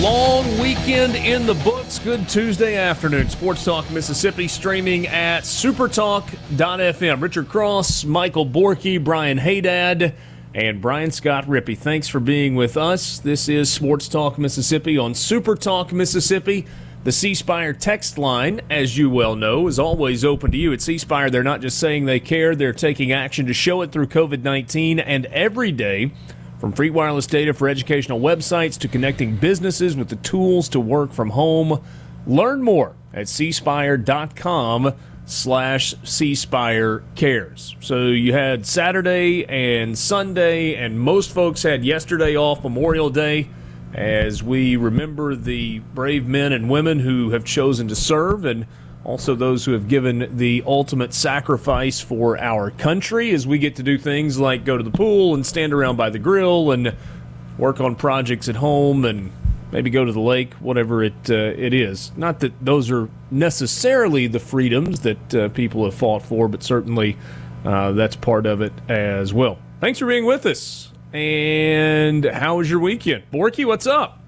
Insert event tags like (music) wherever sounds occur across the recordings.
Long weekend in the books. Good Tuesday afternoon. Sports Talk Mississippi streaming at supertalk.fm. Richard Cross, Michael Borky, Brian Haydad, and Brian Scott Rippee. Thanks for being with us. This is Sports Talk Mississippi on Super Talk Mississippi. The C Spire text line, as you well know, is always open to you. At C Spire, they're not just saying they care, they're taking action to show it through COVID 19 and every day. From free wireless data for educational websites to connecting businesses with the tools to work from home. Learn more at cspire.com slash cspire cares. So you had Saturday and Sunday, and most folks had yesterday off, Memorial Day, as we remember the brave men and women who have chosen to serve and also those who have given the ultimate sacrifice for our country as we get to do things like go to the pool and stand around by the grill and work on projects at home and maybe go to the lake, whatever it uh, it is. Not that those are necessarily the freedoms that uh, people have fought for, but certainly uh, that's part of it as well. Thanks for being with us. And how was your weekend, Borky? What's up?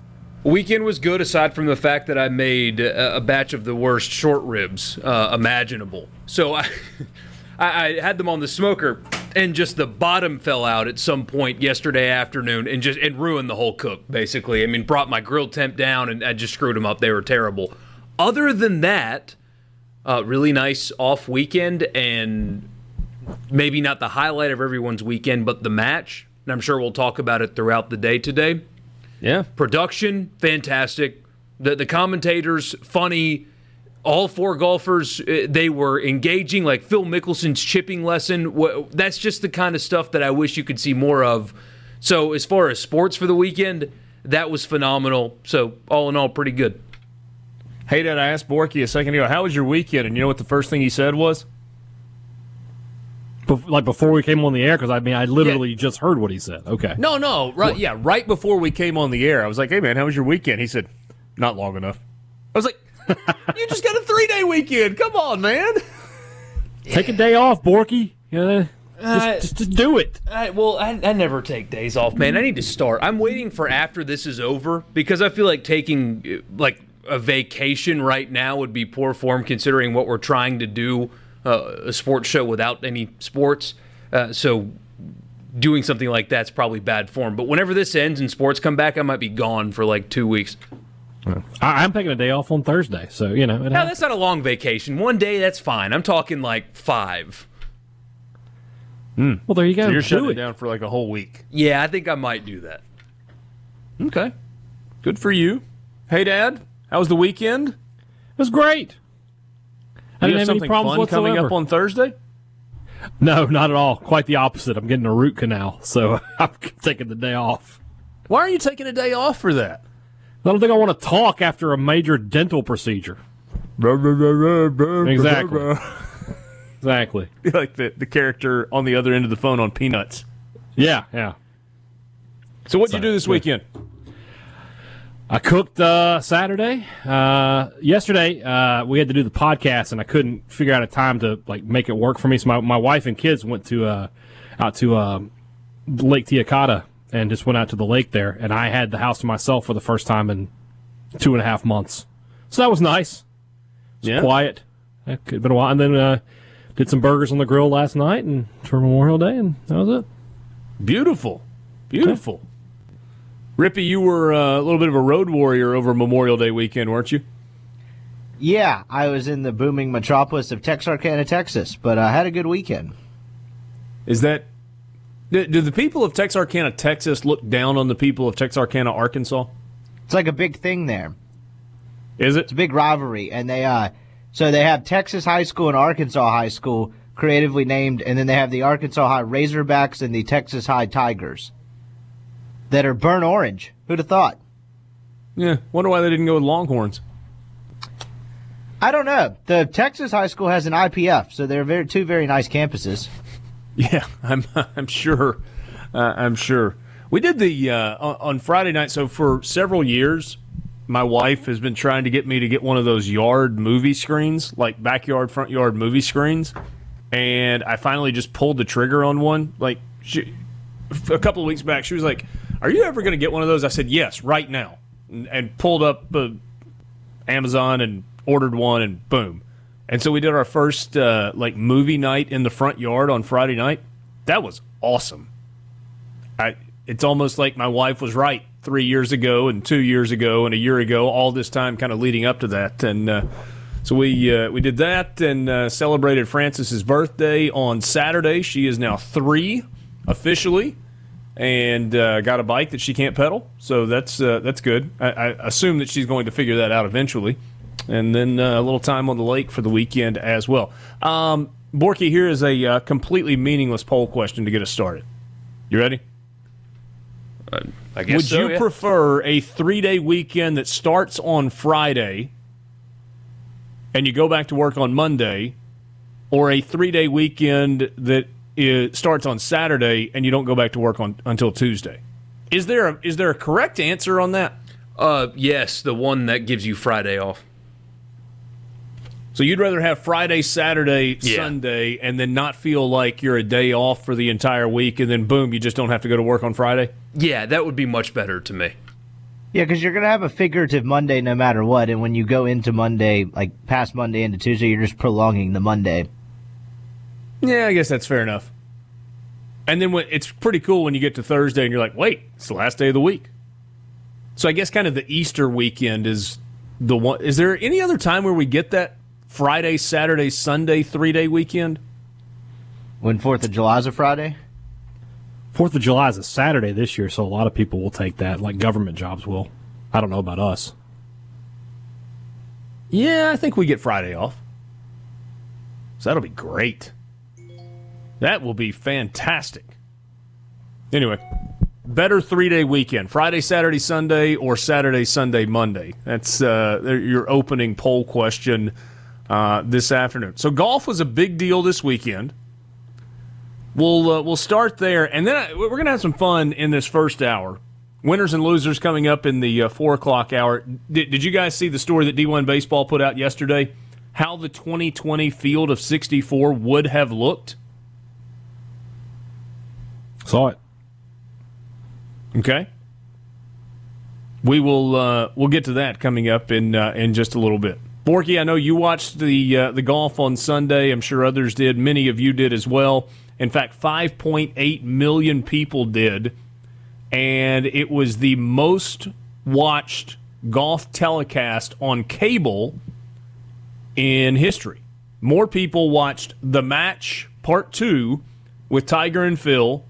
Weekend was good, aside from the fact that I made a, a batch of the worst short ribs uh, imaginable. So (laughs) I, I, I had them on the smoker, and just the bottom fell out at some point yesterday afternoon, and just and ruined the whole cook. Basically, I mean, brought my grill temp down, and I just screwed them up. They were terrible. Other than that, uh, really nice off weekend, and maybe not the highlight of everyone's weekend, but the match. And I'm sure we'll talk about it throughout the day today. Yeah. Production, fantastic. The the commentators, funny. All four golfers, uh, they were engaging. Like Phil Mickelson's chipping lesson. That's just the kind of stuff that I wish you could see more of. So as far as sports for the weekend, that was phenomenal. So all in all, pretty good. Hey, Dad, I asked Borky a second ago, how was your weekend? And you know what the first thing he said was? Bef- like before we came on the air, because I mean, I literally yeah. just heard what he said. Okay. No, no, right, yeah, right before we came on the air, I was like, "Hey, man, how was your weekend?" He said, "Not long enough." I was like, (laughs) "You just got a three day weekend. Come on, man." (laughs) Take a day off, Borky. Yeah. Just, uh, just, just, do it. I, well, I, I, never take days off, man. I need to start. I'm waiting for after this is over because I feel like taking like a vacation right now would be poor form considering what we're trying to do uh, a sports show without any sports. Uh, so doing something like that's probably bad form. But whenever this ends and sports come back, I might be gone for like two weeks. I, am taking a day off on Thursday, so you know. No, that's not a long vacation. One day, that's fine. I'm talking like five. Mm. Well, there you go. So you're shutting it down for like a whole week. Yeah, I think I might do that. Okay, good for you. Hey, Dad, how was the weekend? It was great. I didn't have something fun whatsoever. coming up on Thursday? No, not at all. Quite the opposite. I'm getting a root canal, so (laughs) I'm taking the day off. Why are you taking a day off for that? I don't think I want to talk after a major dental procedure. exactly. exactly. (laughs) like the, the character on the other end of the phone on Peanuts. Yeah, yeah. So what'd so, you do this weekend? I cooked uh, Saturday. Uh, yesterday, uh, we had to do the podcast, and I couldn't figure out a time to like make it work for me. So my, my wife and kids went to uh, out to uh, Lake Tiak-O'Khata and just went out to the lake there, and I had the house to myself for the first time in two and a half months. So that was nice. It was yeah. quiet. It could been a while, and then uh, did some burgers on the grill last night and for Memorial Day, and that was it. Beautiful, beautiful. Okay. Rippee, you were uh, a little bit of a road warrior over Memorial Day weekend, weren't you? Yeah, I was in the booming metropolis of Texarkana, Texas, but I had a good weekend. Is that Do, do the people of Texarkana, Texas, look down on the people of Texarkana, Arkansas? It's like a big thing there. Is it? It's a big rivalry, and they uh, so they have Texas High School and Arkansas High School creatively named, and then they have the Arkansas High Razorbacks and the Texas High Tigers that are burnt orange. Who'd have thought? Yeah. Wonder why they didn't go with Longhorns. I don't know. The Texas High School has an IPF, so they're very, two very nice campuses. Yeah, I'm. (laughs) I'm sure. Uh, I'm sure. We did the uh, on Friday night. So for several years, my wife has been trying to get me to get one of those yard movie screens, like backyard, front yard movie screens, and I finally just pulled the trigger on one. Like she, a couple of weeks back, she was like, "Are you ever going to get one of those?" I said, "Yes, right now," and, pulled up uh, Amazon and ordered one, and boom. And so we did our first uh, like movie night in the front yard on Friday night. That was awesome. I it's almost like my wife was right three years ago and two years ago and a year ago. All this time, kind of leading up to that, and uh, so we uh, we did that and uh, celebrated Francis's birthday on Saturday. She is now three officially, and uh, got a bike that she can't pedal. So that's uh, that's good. I, I assume that she's going to figure that out eventually and then uh, a little time on the lake for the weekend as well. Um, Borky, here is a uh, completely meaningless poll question to get us started. You ready? Uh, I guess Would so, you yeah. prefer a three day weekend that starts on Friday and you go back to work on Monday, or a three day weekend that is, starts on Saturday and you don't go back to work on until Tuesday? Is there a, is there a correct answer on that? Uh, yes, the one that gives you Friday off. So you'd rather have Friday, Saturday, Yeah. Sunday, and then not feel like you're a day off for the entire week, and then boom, you just don't have to go to work on Friday. Yeah, that would be much better to me. Yeah, because you're going to have a figurative Monday no matter what, and when you go into Monday, like past Monday into Tuesday, you're just prolonging the Monday. Yeah, I guess that's fair enough. And then when, it's pretty cool when you get to Thursday and you're like, wait, it's the last day of the week. So I guess kind of the Easter weekend is the one. Is there any other time where we get that Friday, Saturday, Sunday three day weekend? When Fourth of July is a Friday. Fourth of July is a Saturday this year, so a lot of people will take that, like government jobs will. I don't know about us. Yeah, I think we get Friday off. So that'll be great. That will be fantastic. Anyway, better three day weekend Friday, Saturday, Sunday, or Saturday, Sunday, Monday. That's uh, your opening poll question uh, this afternoon. So, golf was a big deal this weekend. We'll, uh, we'll start there, and then I, we're going to have some fun in this first hour. Winners and losers coming up in the uh, four o'clock hour. Did, did you guys see the story that D1 Baseball put out yesterday? How the 2020 field of 64 would have looked? Saw it. Okay. We will uh, we'll get to that coming up in uh, in just a little bit. Borky, I know you watched the uh, the golf on Sunday. I'm sure others did. Many of you did as well. In fact, 5.8 million people did, and it was the most watched golf telecast on cable in history. More people watched the match part two with Tiger and Phil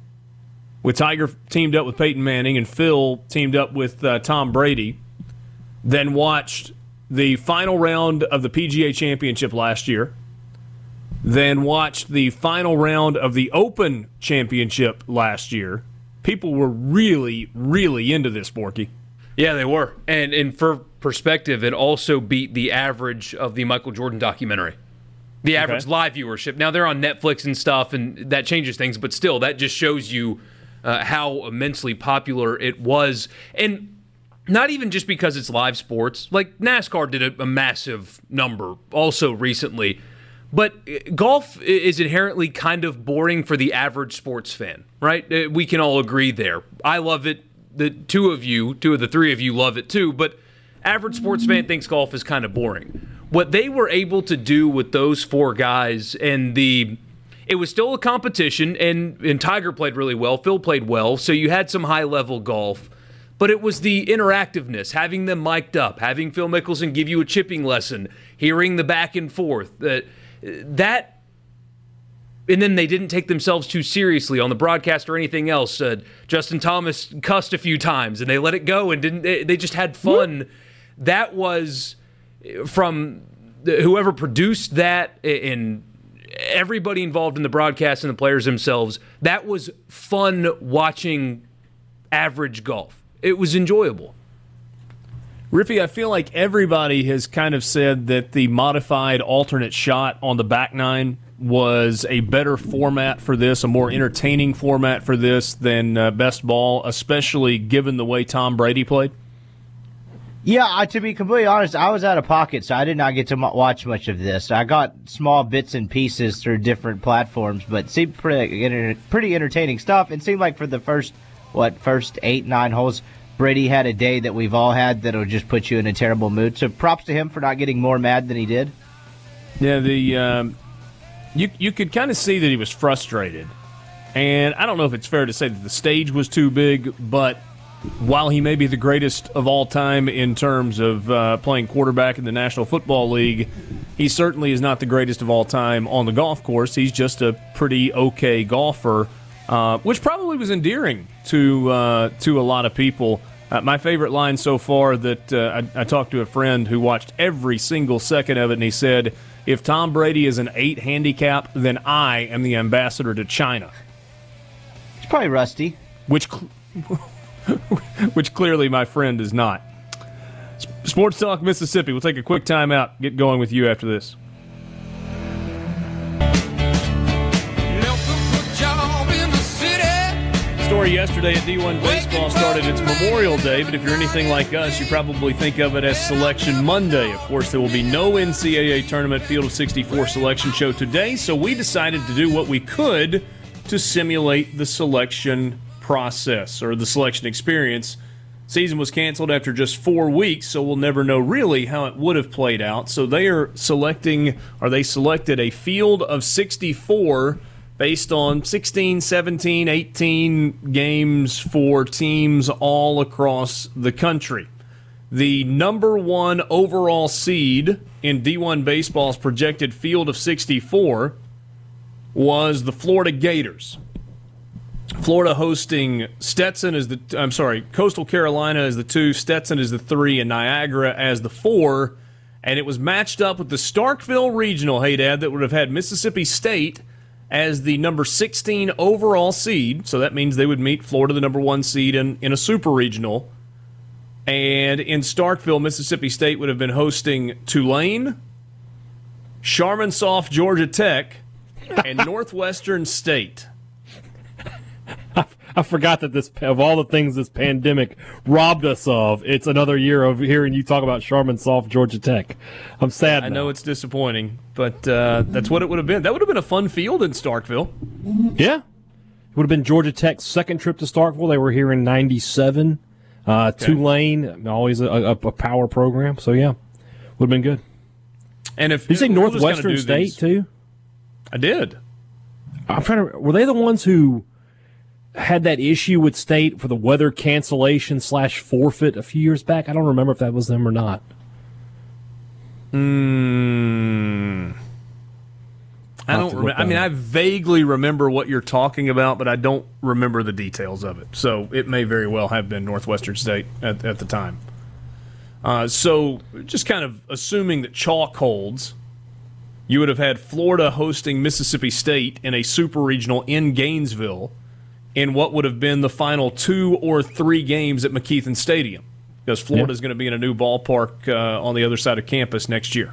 with Tiger teamed up with Peyton Manning and Phil teamed up with uh, Tom Brady, then watched the final round of the PGA Championship last year, then watched the final round of the Open Championship last year. People were really, really into this, Borky. Yeah, they were. And and for perspective, it also beat the average of the Michael Jordan documentary. The average Okay. live viewership. Now they're on Netflix and stuff, and that changes things. But still, that just shows you uh, how immensely popular it was, and not even just because it's live sports. Like NASCAR did a, a massive number also recently, but uh, golf is inherently kind of boring for the average sports fan, right? Uh, We can all agree there. I love it. The two of you, two of the three of you, love it too. But average sports fan thinks golf is kind of boring. What they were able to do with those four guys and the it was still a competition and, and Tiger played really well, Phil played well, so you had some high level golf. But it was the interactiveness, having them mic'd up, having Phil Mickelson give you a chipping lesson, hearing the back and forth. That that and then they didn't take themselves too seriously on the broadcast or anything else. Uh, Justin Thomas cussed a few times, and they let it go and didn't. They, they just had fun. That was from whoever produced that and everybody involved in the broadcast and the players themselves. That was fun watching average golf. It was enjoyable. Rippee, I feel like everybody has kind of said that the modified alternate shot on the back nine was a better format for this, a more entertaining format for this than uh, best ball, especially given the way Tom Brady played. Yeah, to be completely honest, I was out of pocket, so I did not get to watch much of this. I got small bits and pieces through different platforms, but seemed pretty pretty entertaining stuff. It seemed like for the first what first eight nine holes, Brady had a day that we've all had that'll just put you in a terrible mood. So props to him for not getting more mad than he did. Yeah, the um, you you could kind of see that he was frustrated, and I don't know if it's fair to say that the stage was too big, but while he may be the greatest of all time in terms of uh, playing quarterback in the National Football League, he certainly is not the greatest of all time on the golf course. He's just a pretty okay golfer, uh, which probably was endearing to uh, to a lot of people. Uh, my favorite line so far that uh, I, I talked to a friend who watched every single second of it, and he said, "If Tom Brady is an eight handicap, then I am the ambassador to China." It's probably rusty. Which. (laughs) (laughs) which clearly my friend is not. Sports Talk Mississippi. We'll take a quick time out. Get going with you after this. Story yesterday at D1 Baseball started its Memorial Day, but if you're anything like us, you probably think of it as Selection Monday. Of course, there will be no NCAA Tournament Field of 64 selection show today, so we decided to do what we could to simulate the selection process or the selection experience. Season was canceled after just four weeks, so we'll never know really how it would have played out. So they are selecting, or they selected a field of 64 based on 16, 17, 18 games for teams all across the country. The number one overall seed in D1 Baseball's projected field of 64 was the Florida Gators. Florida hosting Stetson is the I'm sorry, Coastal Carolina is the two, Stetson is the three, and Niagara as the four. And it was matched up with the Starkville Regional, hey Dad, that would have had Mississippi State as the number 16 overall seed. So that means they would meet Florida, the number one seed, in, in a super regional. And in Starkville, Mississippi State would have been hosting Tulane, Charmansoft, Georgia Tech, and (laughs) Northwestern State. (laughs) I forgot that this of all the things this pandemic robbed us of, it's another year of hearing you talk about Charmansoft, Georgia Tech. I'm sad. I now. know it's disappointing, but uh, that's what it would have been. That would have been a fun field in Starkville. Yeah, it would have been Georgia Tech's second trip to Starkville. They were here in '97. Uh, okay. Tulane, always a, a, a, power program. So yeah, would have been good. And if you say Northwestern State these, too, I did. I'm trying to. Were they the ones who? Had that issue with state for the weather cancellation slash forfeit a few years back. I don't remember if that was them or not. Hmm. I don't remember. I mean, I vaguely remember what you're talking about, but I don't remember the details of it. So it may very well have been Northwestern State at, at the time. Uh, so just kind of assuming that chalk holds, you would have had Florida hosting Mississippi State in a super regional in Gainesville in what would have been the final two or three games at McKethan Stadium because Florida is going to be in a new ballpark uh, on the other side of campus next year.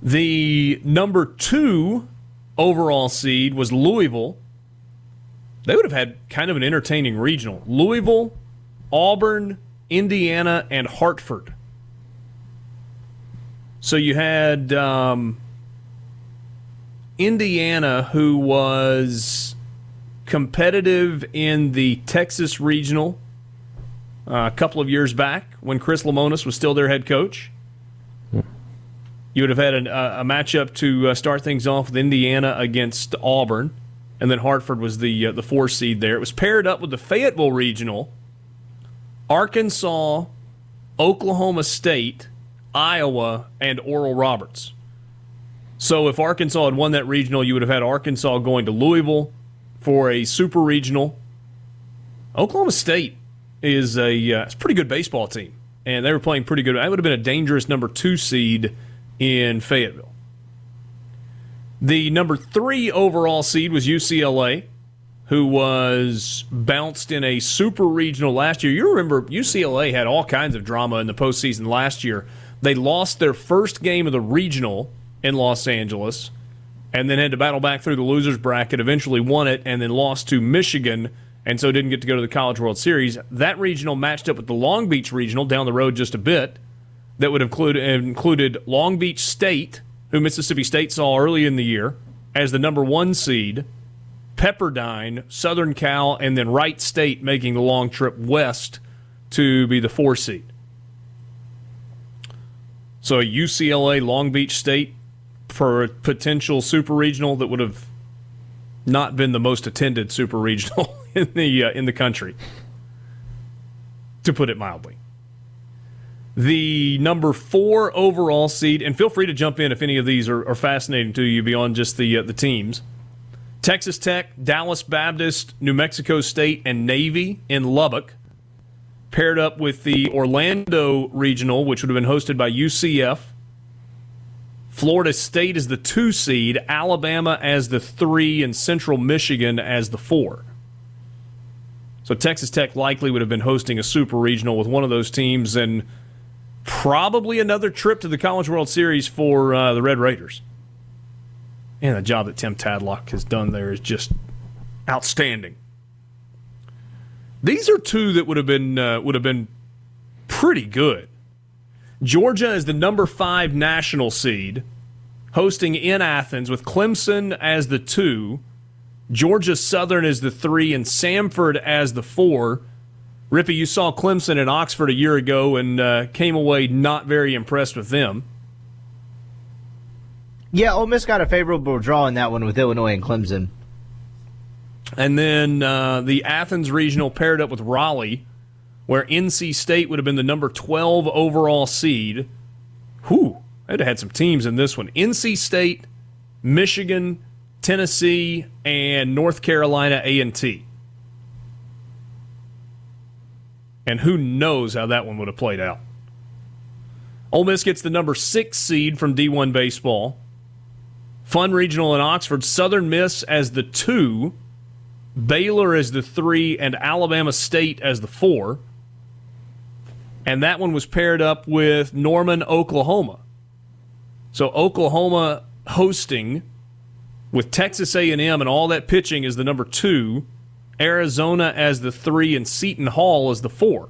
The number two overall seed was Louisville. They would have had kind of an entertaining regional. Louisville, Auburn, Indiana, and Hartford. So you had um, Indiana, who was competitive in the Texas Regional uh, a couple of years back when Chris Lemonis was still their head coach. You would have had an, uh, a matchup to uh, start things off with Indiana against Auburn, and then Hartford was the uh, the four seed there. It was paired up with the Fayetteville Regional, Arkansas, Oklahoma State, Iowa, and Oral Roberts. So if Arkansas had won that regional, you would have had Arkansas going to Louisville for a super regional. Oklahoma State is a uh, it's a pretty good baseball team, and they were playing pretty good. That would have been a dangerous number two seed in Fayetteville. The number three overall seed was UCLA, who was bounced in a super regional last year. You remember UCLA had all kinds of drama in the postseason last year. They lost their first game of the regional in Los Angeles and then had to battle back through the losers bracket, eventually won it, and then lost to Michigan, and so didn't get to go to the College World Series. That regional matched up with the Long Beach regional down the road just a bit that would have included, included Long Beach State, who Mississippi State saw early in the year as the number one seed, Pepperdine, Southern Cal, and then Wright State making the long trip west to be the four seed. So UCLA, Long Beach State, for a potential super regional that would have not been the most attended super regional (laughs) in the uh, in the country, to put it mildly. The number four overall seed, and feel free to jump in if any of these are, are fascinating to you beyond just the uh, the teams. Texas Tech, Dallas Baptist, New Mexico State, and Navy in Lubbock paired up with the Orlando Regional, which would have been hosted by UCF Florida State is the two seed, Alabama as the three, and Central Michigan as the four. So Texas Tech likely would have been hosting a super regional with one of those teams and probably another trip to the College World Series for uh, the Red Raiders. And the job that Tim Tadlock has done there is just outstanding. These are two that would have been uh, would have been pretty good. Georgia is the number five national seed, hosting in Athens with Clemson as the two. Georgia Southern is the three, and Samford as the four. Rippee, you saw Clemson at Oxford a year ago and uh, came away not very impressed with them. Yeah, Ole Miss got a favorable draw in that one with Illinois and Clemson. And then uh, the Athens regional paired up with Raleigh where NC State would have been the number 12 overall seed. Whew, they'd have had some teams in this one. NC State, Michigan, Tennessee, and North Carolina A&T. And who knows how that one would have played out. Ole Miss gets the number six seed from D1 baseball. Fun Regional in Oxford. Southern Miss as the two. Baylor as the three. And Alabama State as the four and that one was paired up with Norman, Oklahoma. So Oklahoma hosting with Texas A&M and all that pitching is the number two, Arizona as the three, and Seton Hall as the four.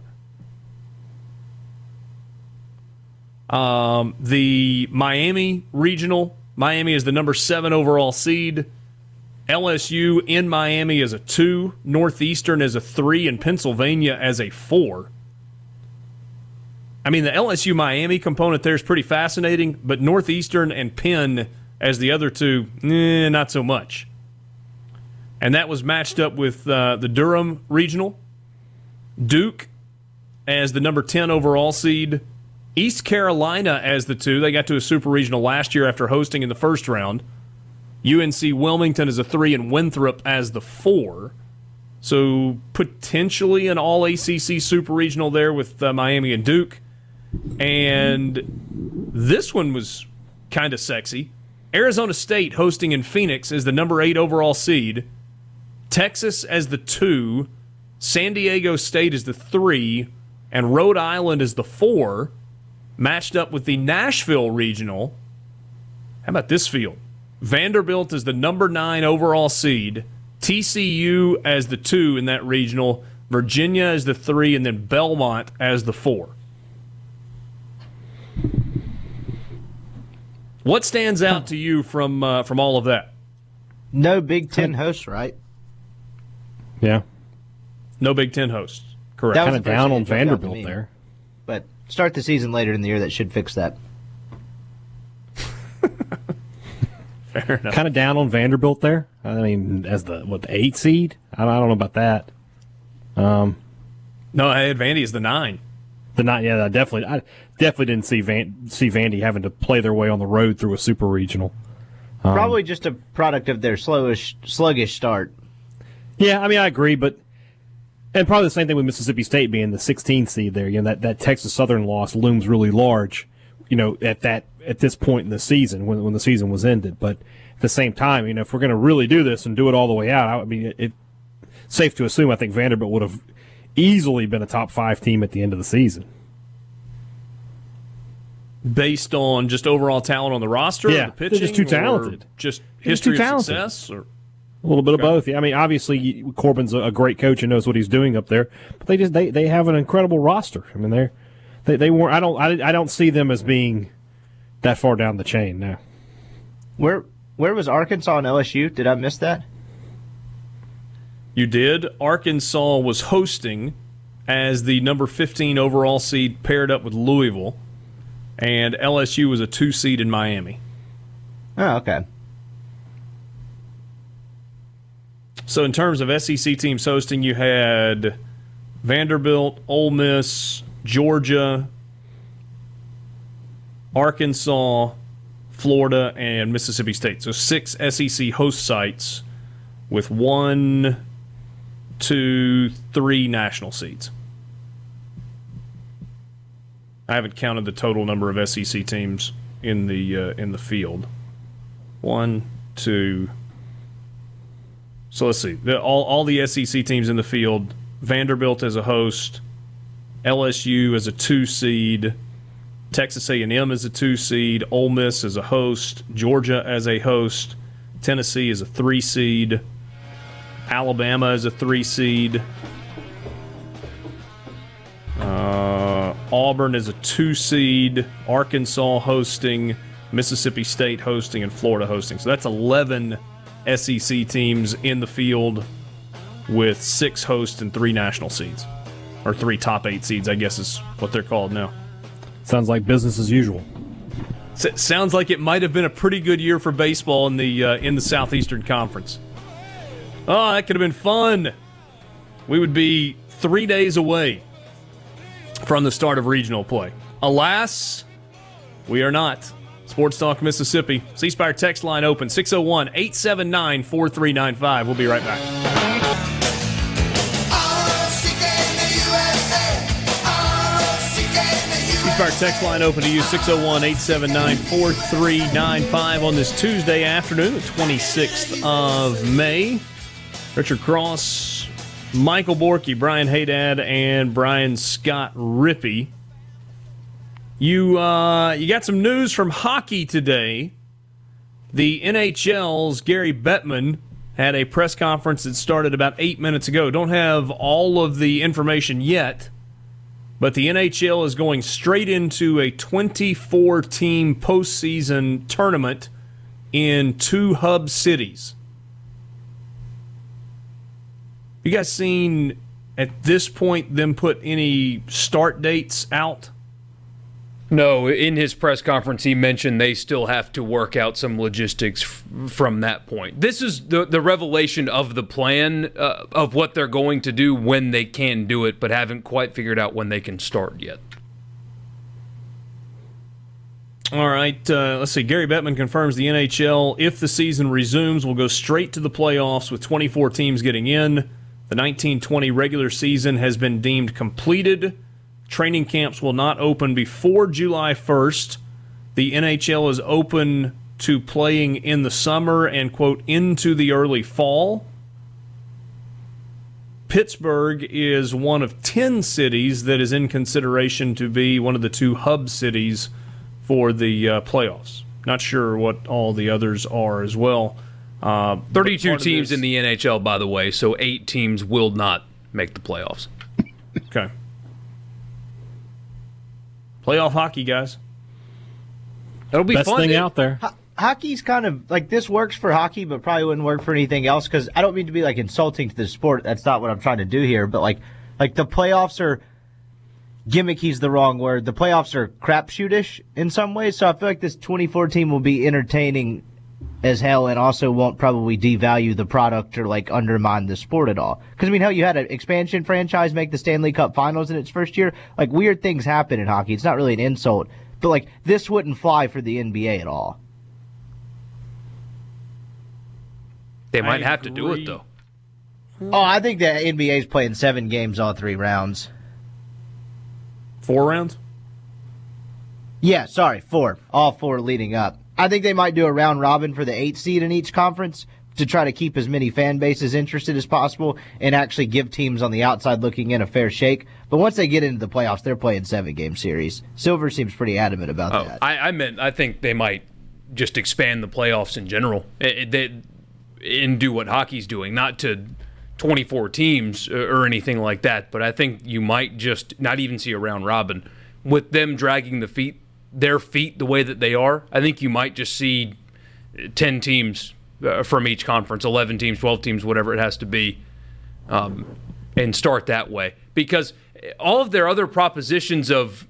Um, the Miami regional, Miami is the number seven overall seed. LSU in Miami as a two, Northeastern as a three, and Pennsylvania as a four. I mean, the LSU Miami component there is pretty fascinating, but Northeastern and Penn as the other two, eh, not so much. And that was matched up with uh, the Durham Regional, Duke as the number 10 overall seed, East Carolina as the two. They got to a super regional last year after hosting in the first round. UNC Wilmington as a three, and Winthrop as the four. So potentially an all ACC super regional there with uh, Miami and Duke. And this one was kind of sexy. Arizona State hosting in Phoenix is the number eight overall seed. Texas as the two. San Diego State is the three. And Rhode Island is the four. Matched up with the Nashville Regional. How about this field? Vanderbilt is the number nine overall seed. TCU as the two in that regional. Virginia as the three. And then Belmont as the four. What stands out to you from uh, from all of that? No Big Ten hosts, right? Yeah. No Big Ten hosts. Correct. Kind of down on Vanderbilt there. But start the season later in the year. That should fix that. (laughs) Fair enough. Kind of down on Vanderbilt there. I mean, as the what the eight seed. I don't, I don't know about that. Um, no, I had Vandy as the nine. The nine, yeah, I definitely, I definitely didn't see Van see Vandy having to play their way on the road through a super regional. Um, Probably just a product of their slowish, sluggish start. Yeah, I mean, I agree, but and probably the same thing with Mississippi State being the 16th seed there. You know, that, that Texas Southern loss looms really large. You know, at that at this point in the season when when the season was ended, but at the same time, you know, if we're going to really do this and do it all the way out, I mean, it, it safe to assume I think Vanderbilt would have easily been a top five team at the end of the season. Based on just overall talent on the roster, Yeah, the they're pitching, just too talented. just They're just history too of success, or A little bit of both. Yeah, I mean, obviously Corbin's a, a great coach and knows what he's doing up there, but they just they, they have an incredible roster. I mean, they're they they weren't. I don't I, I don't see them as being that far down the chain now. Where where was Arkansas and LSU? Did I miss that? You did. Arkansas was hosting as the number 15 overall seed paired up with Louisville, and LSU was a two seed in Miami. Oh, okay. So, in terms of SEC teams hosting, you had Vanderbilt, Ole Miss, Georgia, Arkansas, Florida, and Mississippi State. So, six SEC host sites with one, two, three national seeds. I haven't counted the total number of SEC teams in the uh, in the field. One, two. So let's see. The, all all the SEC teams in the field. Vanderbilt as a host, LSU as a two seed, Texas A&M as a two seed, Ole Miss as a host, Georgia as a host, Tennessee as a three seed, Alabama as a three seed. Uh, Auburn is a two seed, Arkansas hosting, Mississippi State hosting, and Florida hosting. So that's 11 SEC teams in the field with six hosts and three national seeds. Or three top eight seeds, I guess is what they're called now. Sounds like business as usual. S- sounds like it might have been a pretty good year for baseball in the uh, in the Southeastern Conference. Oh, that could have been fun. We would be three days away from the start of regional play. Alas, we are not. Sports Talk Mississippi. C Spire text line open 601 879 4395. We'll be right back. C Spire text line open to you 601 879 4395 on this Tuesday afternoon, the 26th of May. Richard Cross, Michael Borky, Brian Haydad, and Brian Scott Rippee. You uh, you got some news from hockey today. The NHL's Gary Bettman had a press conference that started about eight minutes ago. Don't have all of the information yet, but the NHL is going straight into a 24 team postseason tournament in two hub cities. You guys seen at this point them put any start dates out? No, in his press conference, he mentioned they still have to work out some logistics f- from that point. This is the the revelation of the plan uh, of what they're going to do when they can do it, but haven't quite figured out when they can start yet. All right, uh, let's see. Gary Bettman confirms the NHL, if the season resumes, will go straight to the playoffs with 24 teams getting in. The 1920 regular season has been deemed completed. Training camps will not open before July 1st. The NHL is open to playing in the summer and, quote, into the early fall. Pittsburgh is one of 10 cities that is in consideration to be one of the two hub cities for the uh, playoffs. Not sure what all the others are as well. Uh, 32 teams this- in the NHL, by the way, so eight teams will not make the playoffs. Okay. Playoff hockey, guys. It'll be Best fun. thing dude. out there. hockey's kind of like this works for hockey, but probably wouldn't work for anything else. Because I don't mean to be like insulting to the sport. That's not what I'm trying to do here. But like, like the playoffs are gimmicky's the wrong word. The playoffs are crapshootish in some ways. So I feel like this 2014 team will be entertaining as hell, and also won't probably devalue the product or like undermine the sport at all. Because I mean, hell, you had an expansion franchise make the Stanley Cup Finals in its first year. Like weird things happen in hockey. It's not really an insult, but like this wouldn't fly for the NBA at all. They might have to do it though. Oh, I think the NBA's playing seven games all three rounds. Four rounds? Yeah, sorry, four. All four leading up. I think they might do a round robin for the eight seed in each conference to try to keep as many fan bases interested as possible and actually give teams on the outside looking in a fair shake. But once they get into the playoffs, they're playing seven game series. Silver seems pretty adamant about Oh, that. I, I meant I think they might just expand the playoffs in general it, it, and do what hockey's doing, not to 24 teams or anything like that. But I think you might just not even see a round robin with them dragging the feet their feet the way that they are. I think you might just see 10 teams uh, from each conference, 11 teams, 12 teams, whatever it has to be, um, and start that way because all of their other propositions of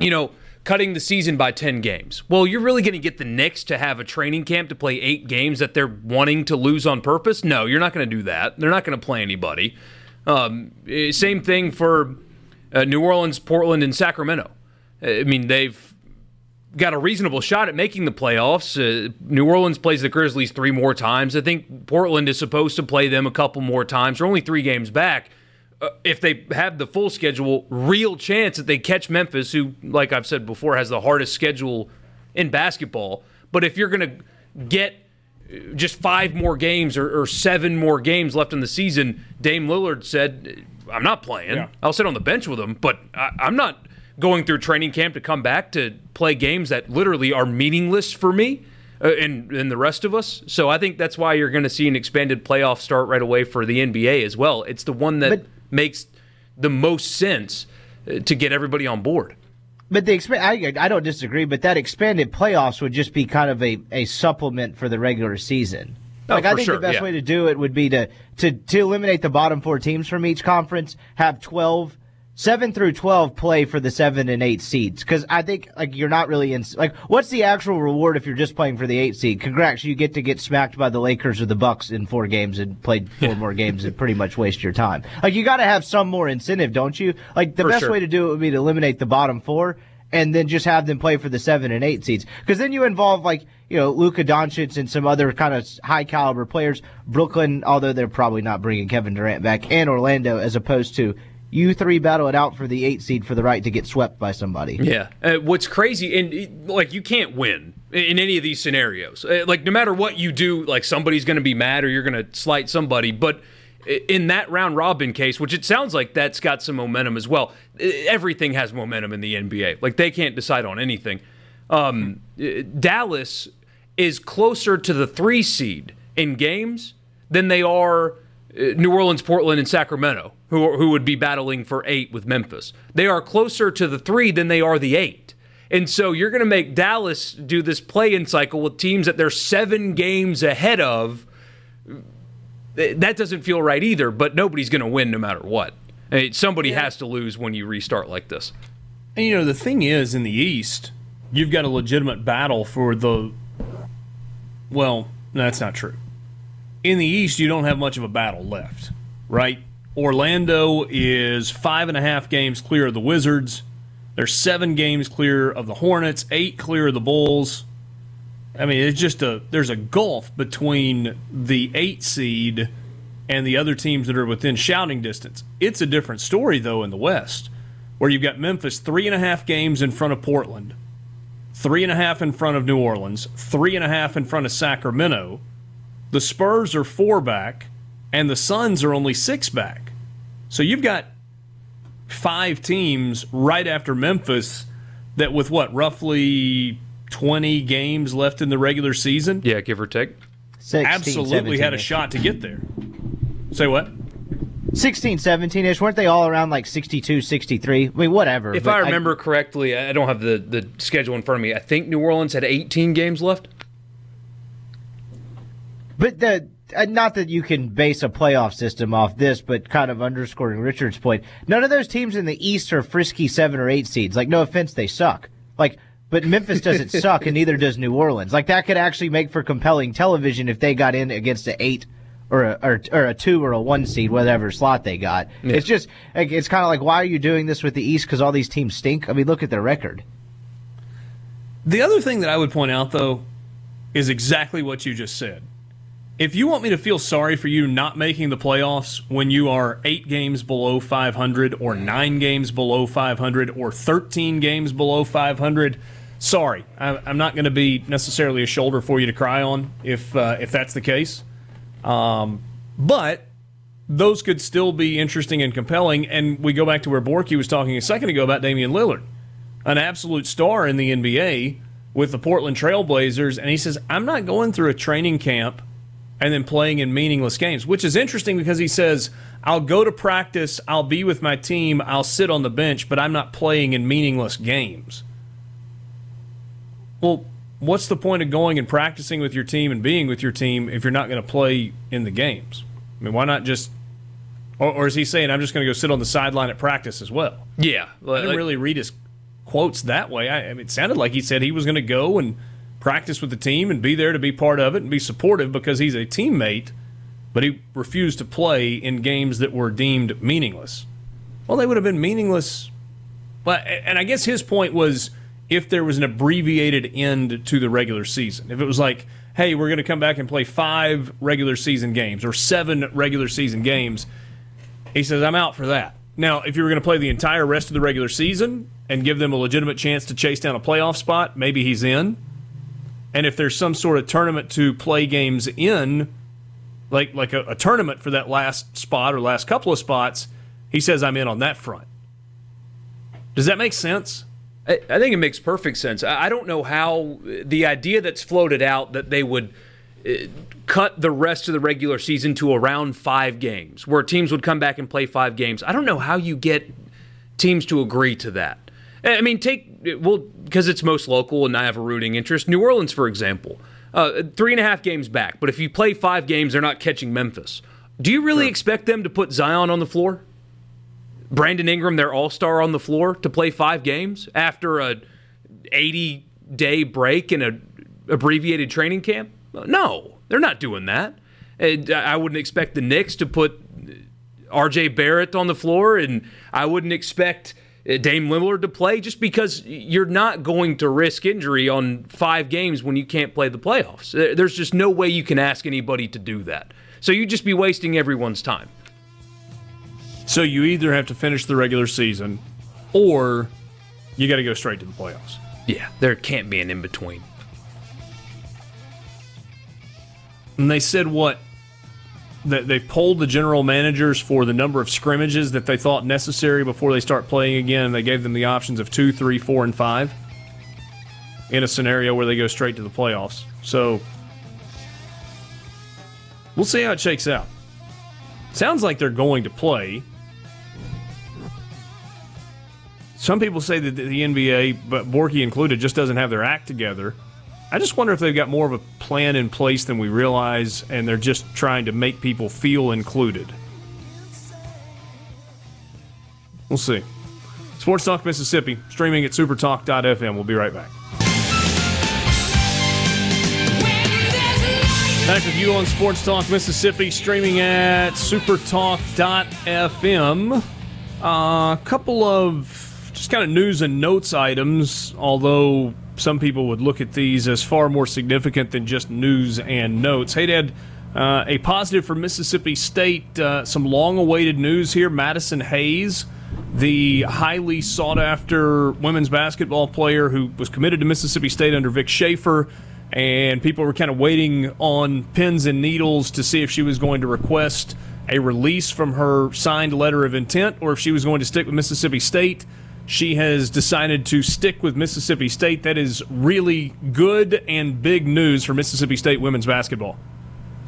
you know, cutting the season by 10 games. Well, you're really going to get the Knicks to have a training camp to play eight games that they're wanting to lose on purpose? No, you're not going to do that. They're not going to play anybody. Um, eh, same thing for uh, New Orleans, Portland, and Sacramento. I mean, they've got a reasonable shot at making the playoffs. Uh, New Orleans plays the Grizzlies three more times. I think Portland is supposed to play them a couple more times. They're only three games back uh, if they have the full schedule, real chance that they catch Memphis, who, like I've said before, has the hardest schedule in basketball. But if you're going to get uh, just five more games or, or, seven more games left in the season, Dame Lillard said, I'm not playing. Yeah. I'll sit on the bench with him, but I, I'm not going through training camp to come back to play games that literally are meaningless for me. Uh, and, and the rest of us. So I think that's why you're going to see an expanded playoff start right away for the NBA as well. It's the one that But- makes the most sense uh, to get everybody on board. But the exp- I, I don't disagree, but that expanded playoffs would just be kind of a, a supplement for the regular season. Oh, Like I think sure, the best yeah. way to do it would be to, to to eliminate the bottom four teams from each conference, have 12 7 through 12 play for the 7 and 8 seeds cuz I think like you're not really in like what's the actual reward if you're just playing for the 8 seed? Congrats, you get to get smacked by the Lakers or the Bucks in 4 games and played four more games and (laughs) pretty much waste your time. Like you got to have some more incentive, don't you? Like the For best sure. way to do it would be to eliminate the bottom 4 and then just have them play for the seven and eight seeds. Because then you involve like you know Luka Doncic and some other kind of high caliber players. Brooklyn, although they're probably not bringing Kevin Durant back, and Orlando, as opposed to you three battle it out for the eight seed for the right to get swept by somebody. Yeah. Uh, what's crazy, and like you can't win in any of these scenarios. Uh, Like no matter what you do, like somebody's going to be mad or you're going to slight somebody. But in that round robin case, which it sounds like that's got some momentum as well. Everything has momentum in the NBA. Like they can't decide on anything. Um, Dallas is closer to the three seed in games than they are Uh, New Orleans, Portland, and Sacramento, who are, who would be battling for eight with Memphis. They are closer to the three than they are the eight. And so you're going to make Dallas do this play-in cycle with teams that they're seven games ahead of. That doesn't feel right either. But nobody's going to win no matter what. I mean, somebody has to lose when you restart like this. And you know, the thing is, in the East, you've got a legitimate battle for the. Well, no, that's not true. In the East, you don't have much of a battle left, right? Orlando is five and a half games clear of the Wizards. They're seven games clear of the Hornets, eight clear of the Bulls. I mean, it's just a there's a gulf between the eight seed and the other teams that are within shouting distance. It's a different story though in the West, where you've got Memphis three and a half games in front of Portland, three and a half in front of New Orleans, three and a half in front of Sacramento. The Spurs are four back, and the Suns are only six back. So you've got five teams right after Memphis that with what roughly 20 games left in the regular season Yeah, give or take. 16, absolutely had a shot to get there. Say what? 16, 17 ish. Weren't they all around like 62, 63? I mean, whatever. If I remember correctly, I don't have the, the schedule in front of me. I think New Orleans had 18 games left. But the uh, not that you can base a playoff system off this, but kind of underscoring Richard's point. None of those teams in the East are frisky seven or eight seeds. Like, no offense, they suck. Like, but Memphis doesn't (laughs) suck, and neither does New Orleans. Like, that could actually make for compelling television if they got in against an eight or a, or, or a two or a one seed, whatever slot they got. It's just, like, it's kind of like, why are you doing this with the East? Because all these teams stink. I mean, look at their record. The other thing that I would point out, though, is exactly what you just said. If you want me to feel sorry for you not making the playoffs when you are eight games below 500 or nine games below 500 or 13 games below 500, sorry, I'm not going to be necessarily a shoulder for you to cry on if uh, if that's the case. Um, but those could still be interesting and compelling. And we go back to where Borky was talking a second ago about Damian Lillard, an absolute star in the NBA with the Portland Trailblazers, and he says, "I'm not going through a training camp." And then playing in meaningless games, which is interesting because he says, I'll go to practice, I'll be with my team, I'll sit on the bench, but I'm not playing in meaningless games. Well, what's the point of going and practicing with your team and being with your team if you're not going to play in the games? I mean, why not just. Or, or is he saying, I'm just going to go sit on the sideline at practice as well? Yeah. I didn't really read his quotes that way. I, I mean, it sounded like he said he was going to go and practice with the team and be there to be part of it and be supportive because he's a teammate, but he refused to play in games that were deemed meaningless. Well, they would have been meaningless. But and I guess his point was if there was an abbreviated end to the regular season. If it was like, hey, we're going to come back and play five regular season games or seven regular season games, he says, I'm out for that. Now, if you were going to play the entire rest of the regular season and give them a legitimate chance to chase down a playoff spot, maybe he's in. And if there's some sort of tournament to play games in, like like a, a, tournament for that last spot or last couple of spots, he says I'm in on that front. Does that make sense? I, I think it makes perfect sense. I, I don't know how the idea that's floated out that they would uh, cut the rest of the regular season to around five games, where teams would come back and play five games. I don't know how you get teams to agree to that. I mean, take well because it's most local and I have a rooting interest. New Orleans, for example, uh, three and a half games back, but if you play five games, they're not catching Memphis. Do you really sure. expect them to put Zion on the floor? Brandon Ingram, their All Star, on the floor to play five games after a 80 day break in a abbreviated training camp? No, they're not doing that. And I wouldn't expect the Knicks to put R.J. Barrett on the floor, and I wouldn't expect uh, Uh, Dame Lillard to play just because you're not going to risk injury on five games when you can't play the playoffs. There's just no way you can ask anybody to do that. So you'd just be wasting everyone's time. So you either have to finish the regular season or you got to go straight to the playoffs. Yeah, there can't be an in between. And they said what that they polled the general managers for the number of scrimmages that they thought necessary before they start playing again, and they gave them the options of two, three, four, and five in a scenario where they go straight to the playoffs. So we'll see how it shakes out. Sounds like they're going to play. Some people say that the NBA, but Borky included, just doesn't have their act together. I just wonder if they've got more of a plan in place than we realize, and they're just trying to make people feel included. We'll see. Sports Talk Mississippi, streaming at supertalk.fm. We'll be right back. Back with you on Sports Talk Mississippi, streaming at supertalk.fm. A uh, couple of just kind of news and notes items, although some people would look at these as far more significant than just news and notes. Hey, Dad, uh, a positive for Mississippi State. Uh, some long awaited news here. Madison Hayes, the highly sought after women's basketball player who was committed to Mississippi State under Vic Schaefer. And people were kind of waiting on pins and needles to see if she was going to request a release from her signed letter of intent or if she was going to stick with Mississippi State. She has decided to stick with Mississippi State. That is really good and big news for Mississippi State women's basketball.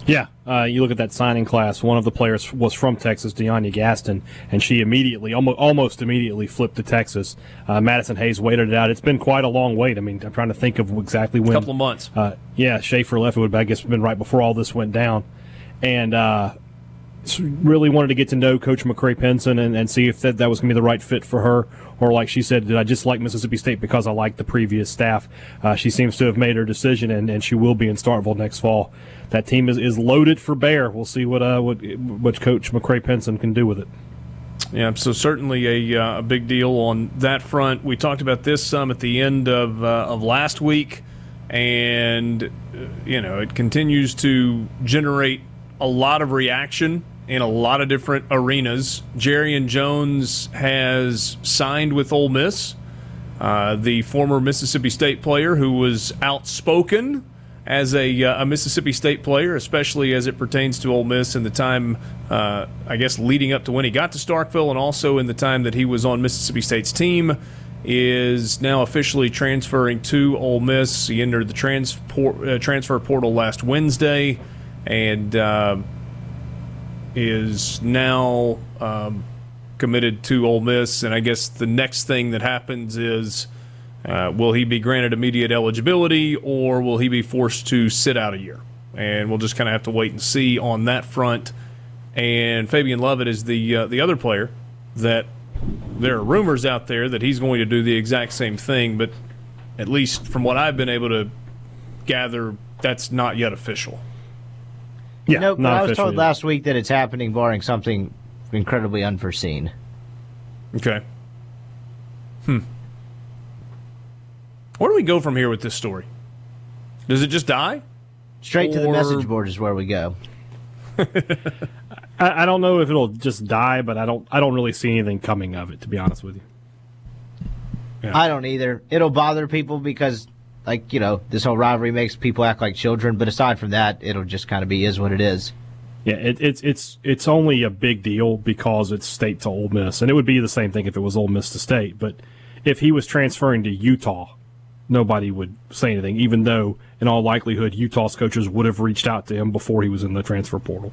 Yeah, uh, you look at that signing class. One of the players was from Texas, Deyona Gaston, and she immediately, almost, almost immediately, flipped to Texas. Uh, Madison Hayes waited it out. It's been quite a long wait. I mean, I'm trying to think of exactly when. A couple of months. Uh, yeah, Schaefer left. It would, I guess, been right before all this went down, and uh, really wanted to get to know Coach McCray Penson and, and see if that, that was going to be the right fit for her. Or, like she said, did I just like Mississippi State because I like the previous staff? Uh, she seems to have made her decision, and, and she will be in Starkville next fall. That team is, is loaded for bear. We'll see what uh, what, what Coach McCray Penson can do with it. Yeah, so certainly a, uh, a big deal on that front. We talked about this some at the end of, uh, of last week. and uh, you know it continues to generate a lot of reaction in a lot of different arenas. Jarrian Jones has signed with Ole Miss. Uh, the former Mississippi State player who was outspoken as a, uh, a, Mississippi State player, especially as it pertains to Ole Miss in the time, uh, I guess, leading up to when he got to Starkville and also in the time that he was on Mississippi State's team, is now officially transferring to Ole Miss. He entered the transport, uh, transfer portal last Wednesday and uh, is now um, committed to Ole Miss. And I guess the next thing that happens is uh, will he be granted immediate eligibility or will he be forced to sit out a year? And we'll just kind of have to wait and see on that front. And Fabian Lovett is the uh, the other player that there are rumors out there that he's going to do the exact same thing, but at least from what I've been able to gather, that's not yet official. Yeah, know, but I was told last week that it's happening, barring something incredibly unforeseen. Okay. Hmm. Where do we go from here with this story? Does it just die? Straight or... to the message board is where we go. (laughs) I, I, don't know if it'll just die, but I don't. I don't really see anything coming of it. To be honest with you, yeah. I don't either. It'll bother people because, like you know, this whole rivalry makes people act like children. But aside from that, it'll just kind of be is what it is. Yeah, it, it's it's it's only a big deal because it's state to Ole Miss, and it would be the same thing if it was Ole Miss to state. But if he was transferring to Utah, nobody would say anything, even though in all likelihood Utah's coaches would have reached out to him before he was in the transfer portal.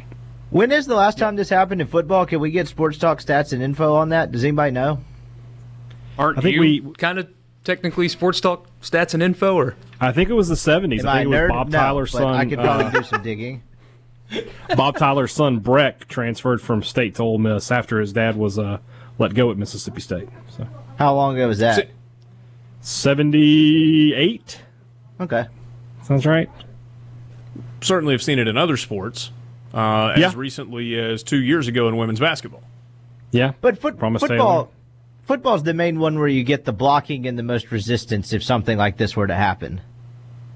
When is the last time this happened in football? Can we get sports talk stats and info on that? Does anybody know? Aren't I think you we kind of technically sports talk stats and info, or I think it was the seventies. I think it was Bob no, Tyler's son. I could probably uh, do some digging. (laughs) Bob Tyler's son Breck transferred from State to Ole Miss after his dad was uh, let go at Mississippi State. So, how long ago was that? Seventy-eight. Okay, sounds right. Certainly, have seen it in other sports. Uh, as yeah. recently as two years ago in women's basketball. Yeah, but foot, football, football's the main one where you get the blocking and the most resistance if something like this were to happen.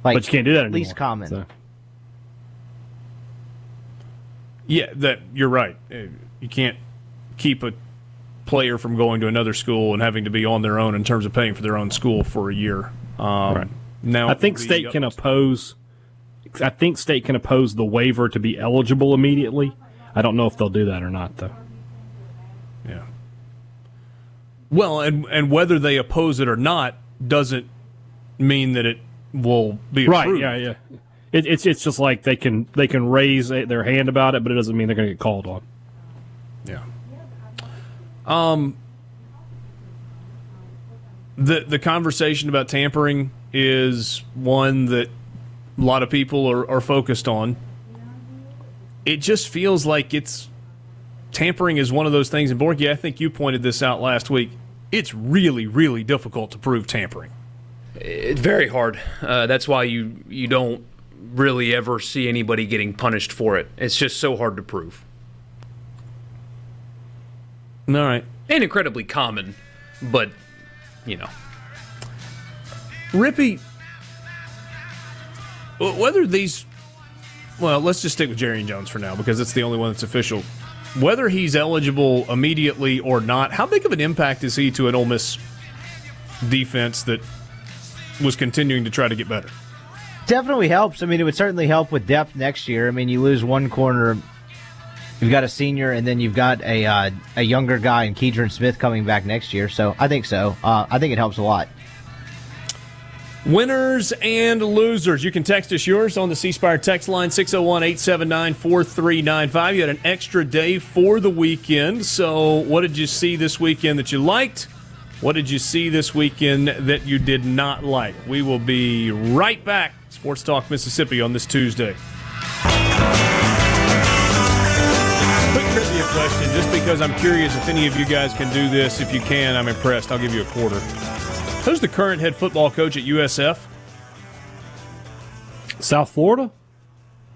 Like, but you can't do that anymore. Least common. So. Yeah, that you're right. Uh, you can't keep a player from going to another school and having to be on their own in terms of paying for their own school for a year. Um, right. Now, I think state can oppose. I think state can oppose the waiver to be eligible immediately. I don't know if they'll do that or not, though. Yeah. Well, and and whether they oppose it or not doesn't mean that it will be approved. right. Yeah, yeah. It, it's it's just like they can they can raise their hand about it, but it doesn't mean they're going to get called on. Yeah. Um. The the conversation about tampering is one that a lot of people are, are focused on. It just feels like it's tampering is one of those things. And Borky, I think you pointed this out last week. It's really, really difficult to prove tampering. It's very hard. Uh, that's why you you don't really ever see anybody getting punished for it. It's just so hard to prove. All right. And incredibly common, but, you know. Rippee, whether these. Well, let's just stick with Jarrian Jones for now because it's the only one that's official. Whether he's eligible immediately or not, how big of an impact is he to an Ole Miss defense that was continuing to try to get better? Definitely helps. I mean, it would certainly help with depth next year. I mean, you lose one corner, you've got a senior, and then you've got a uh, a younger guy in Keidron Smith coming back next year. So I think so. Uh, I think it helps a lot. Winners and losers. You can text us yours on the C Spire text line 601 879 4395. You had an extra day for the weekend. So, what did you see this weekend that you liked? What did you see this weekend that you did not like? We will be right back Sports Talk Mississippi on this Tuesday. Quick trivia question, just because I'm curious if any of you guys can do this. If you can, I'm impressed. I'll give you a quarter. Who's the current head football coach at USF? South Florida?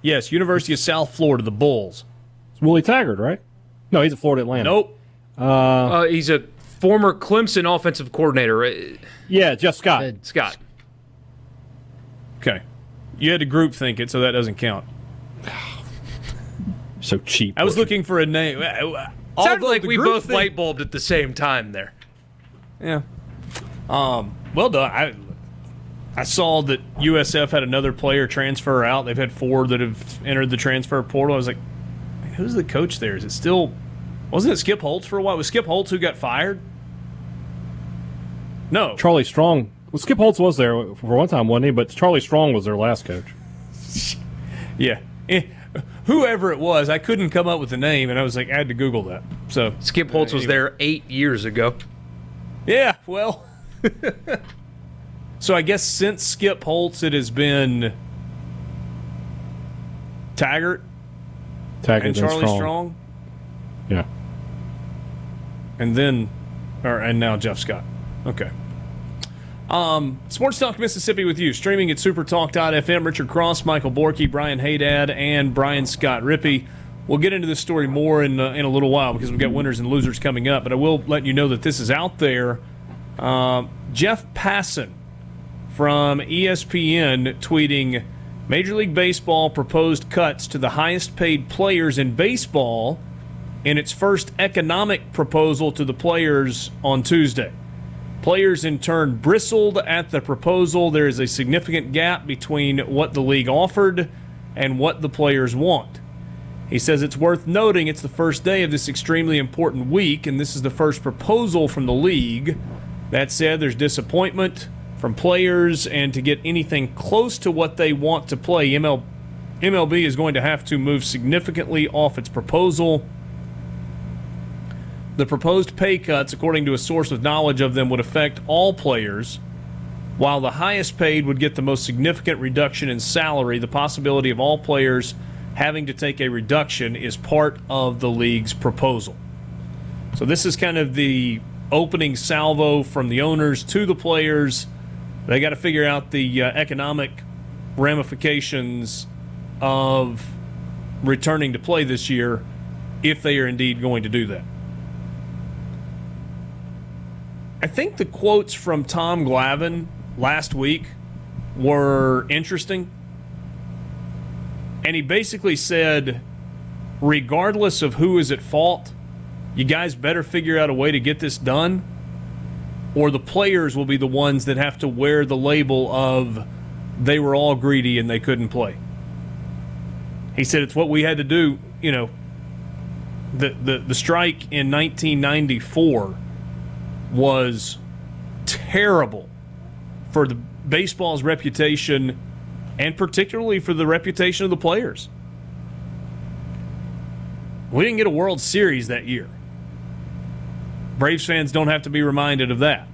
Yes, University of South Florida, the Bulls. It's Willie Taggart, right? No, he's at Florida Atlantic. Nope. Uh, uh, he's a former Clemson offensive coordinator. Yeah, Jeff Scott. Scott. Okay. You had to group think it, so that doesn't count. (sighs) So cheap. I was Borky. looking for a name. Sounded like we both thing- light bulbed at the same time there. Yeah. Um. Well done. I I saw that USF had another player transfer out. They've had four that have entered the transfer portal. I was like, "Man, who's the coach there? Is it still? Wasn't it Skip Holtz for a while? Was Skip Holtz who got fired? No. Charlie Strong. Well, Skip Holtz was there for one time, wasn't he? But Charlie Strong was their last coach. (laughs) Yeah. Eh, Whoever it was, I couldn't come up with the name, and I was like, I had to Google that. So Skip Holtz was Anyway. there eight years ago. Yeah, well. (laughs) so I guess since Skip Holtz, it has been Taggart Taggart and Charlie Strong. Yeah. and then, or and now Jeff Scott. Okay. Um, Sports Talk Mississippi with you, streaming at supertalk.fm. Richard Cross, Michael Borky, Brian Haydad, and Brian Scott Rippee. We'll get into this story more in, uh, in a little while because we've got winners and losers coming up. But I will let you know that this is out there. Um, Jeff Passan from ESPN tweeting Major League Baseball proposed cuts to the highest paid players in baseball in its first economic proposal to the players on Tuesday. Players in turn bristled at the proposal. There is a significant gap between what the league offered and what the players want. He says it's worth noting it's the first day of this extremely important week, and this is the first proposal from the league. That said, there's disappointment from players, and to get anything close to what they want to play, ML, MLB is going to have to move significantly off its proposal. The proposed pay cuts, according to a source with knowledge of them, would affect all players. While the highest paid would get the most significant reduction in salary, the possibility of all players having to take a reduction is part of the league's proposal. So, this is kind of the opening salvo from the owners to the players. They got to figure out the uh, economic ramifications of returning to play this year if they are indeed going to do that. I think the quotes from Tom Glavine last week were interesting. And he basically said, regardless of who is at fault, you guys better figure out a way to get this done, or the players will be the ones that have to wear the label of they were all greedy and they couldn't play. He said it's what we had to do, you know. The, the, the strike in 1994 was terrible for the baseball's reputation and particularly for the reputation of the players. We didn't get a World Series that year. Braves fans don't have to be reminded of that.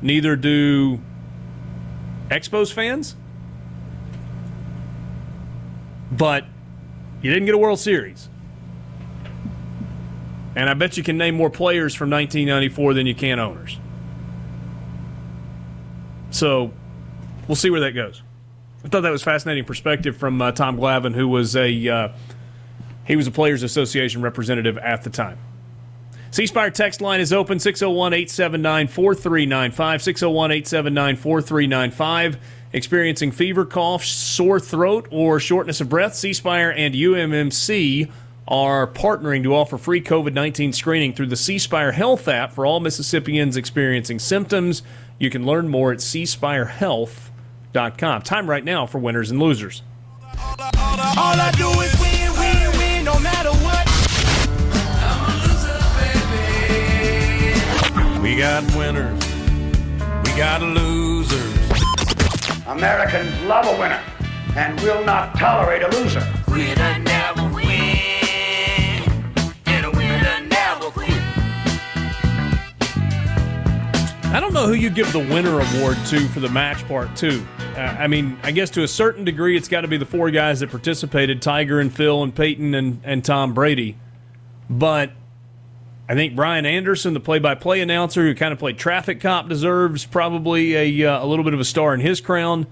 Neither do Expos fans. But you didn't get a World Series. And I bet you can name more players from 1994 than you can owners. So we'll see where that goes. I thought that was fascinating perspective from uh, Tom Glavine, who was a uh, he was a Players Association representative at the time. C Spire text line is open 601 879 4395. 601 879 4395. Experiencing fever, cough, sore throat, or shortness of breath, C Spire and UMMC are partnering to offer free COVID 19 screening through the C Spire Health app for all Mississippians experiencing symptoms. You can learn more at cspirehealth.com. Time right now for winners and losers. All I do is win, win, We got winners. We got losers. Americans love a winner and will not tolerate a loser. Winner never win, and a winner never quit. I don't know who you give the winner award to for the match part two. Uh, I mean, I guess to a certain degree, it's got to be the four guys that participated: Tiger and Phil and Peyton and, and Tom Brady. But I think Brian Anderson, the play-by-play announcer who kind of played traffic cop, deserves probably a uh, a little bit of a star in his crown.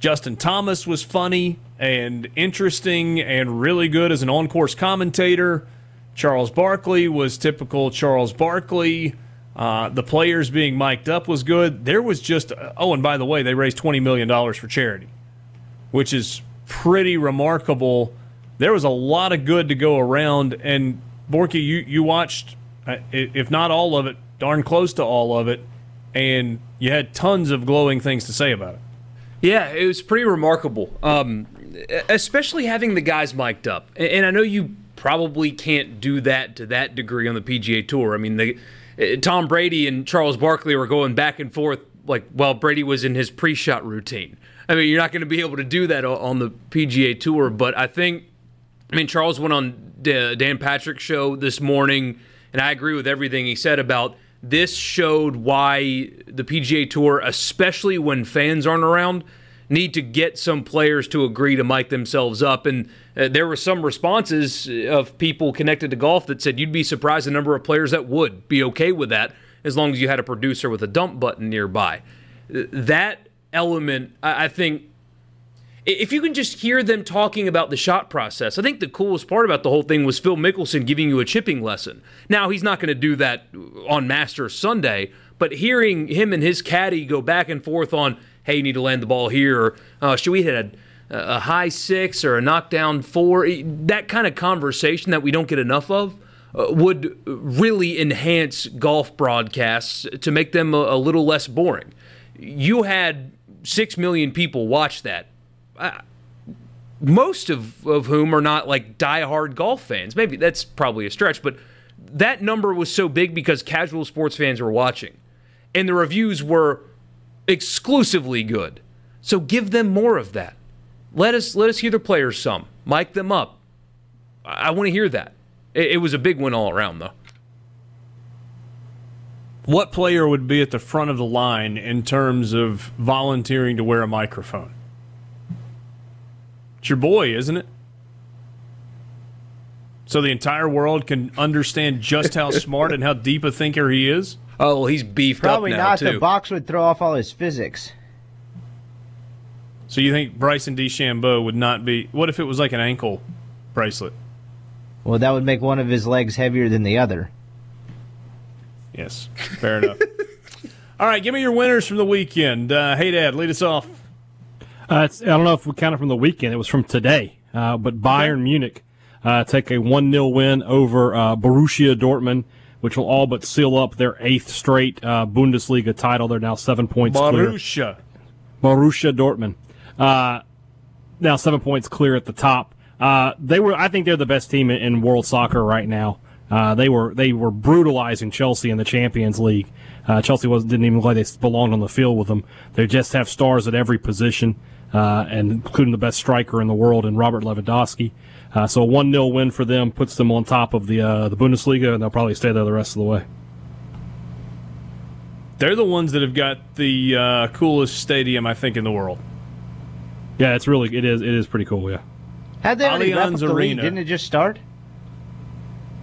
Justin Thomas was funny and interesting and really good as an on-course commentator. Charles Barkley was typical Charles Barkley. Uh, the players being mic'd up was good. There was just oh, and by the way, they raised twenty million dollars for charity. which is pretty remarkable. There was a lot of good to go around, and Borky, you you watched, uh, if not all of it, darn close to all of it, and you had tons of glowing things to say about it. Yeah, it was pretty remarkable. Um, especially having the guys mic'd up. And I know you probably can't do that to that degree on the PGA Tour. I mean, uh, Tom Brady and Charles Barkley were going back and forth like while Brady was in his pre-shot routine. I mean, you're not going to be able to do that on the PGA Tour, but I think I mean, Charles went on Dan Patrick's show this morning, and I agree with everything he said about this showed why the PGA Tour, especially when fans aren't around, need to get some players to agree to mic themselves up. And uh, there were some responses of people connected to golf that said you'd be surprised the number of players that would be okay with that as long as you had a producer with a dump button nearby. That element, I I think, if you can just hear them talking about the shot process, I think the coolest part about the whole thing was Phil Mickelson giving you a chipping lesson. Now, he's not going to do that on Master Sunday, but hearing him and his caddy go back and forth on, hey, you need to land the ball here, or uh, should we hit a, a high six or a knockdown four, that kind of conversation that we don't get enough of. uh, Would really enhance golf broadcasts to make them a, a little less boring. You had six million people watch that most of, of whom are not like diehard golf fans. Maybe that's probably a stretch, but that number was so big because casual sports fans were watching. And the reviews were exclusively good. So give them more of that. Let us let us hear the players some. Mic them up. I, I want to hear that. It, it was a big win all around though. What player would be at the front of the line in terms of volunteering to wear a microphone? It's your boy, isn't it? So the entire world can understand just how smart and how deep a thinker he is. Oh, well, he's beefed Probably up now not. too. The box would throw off all his physics. So you think Bryson DeChambeau would not be? What if it was like an ankle bracelet? Well, that would make one of his legs heavier than the other. Yes, fair enough. All right, give me your winners from the weekend. Uh, hey, Dad, lead us off. Uh, I don't know if we count it from the weekend. It was from today. Uh, but Bayern Munich uh, take a 1 0 win over uh, Borussia Dortmund, which will all but seal up their eighth straight uh, Bundesliga title. They're now seven points clear. Borussia. Borussia Dortmund. Uh, now seven points clear at the top. Uh, they were, I think, they're the best team in, in world soccer right now. Uh, they were they were brutalizing Chelsea in the Champions League. Uh, Chelsea was didn't even look like they belonged on the field with them. They just have stars at every position, uh, and including the best striker in the world in Robert Lewandowski. Uh, so a one 0 win for them puts them on top of the uh, the Bundesliga, and they'll probably stay there the rest of the way. They're the ones that have got the uh, coolest stadium, I think, in the world. Yeah, it's really it is it is pretty cool. Yeah, Had they already wrapped Allianz up the league? Didn't it just start?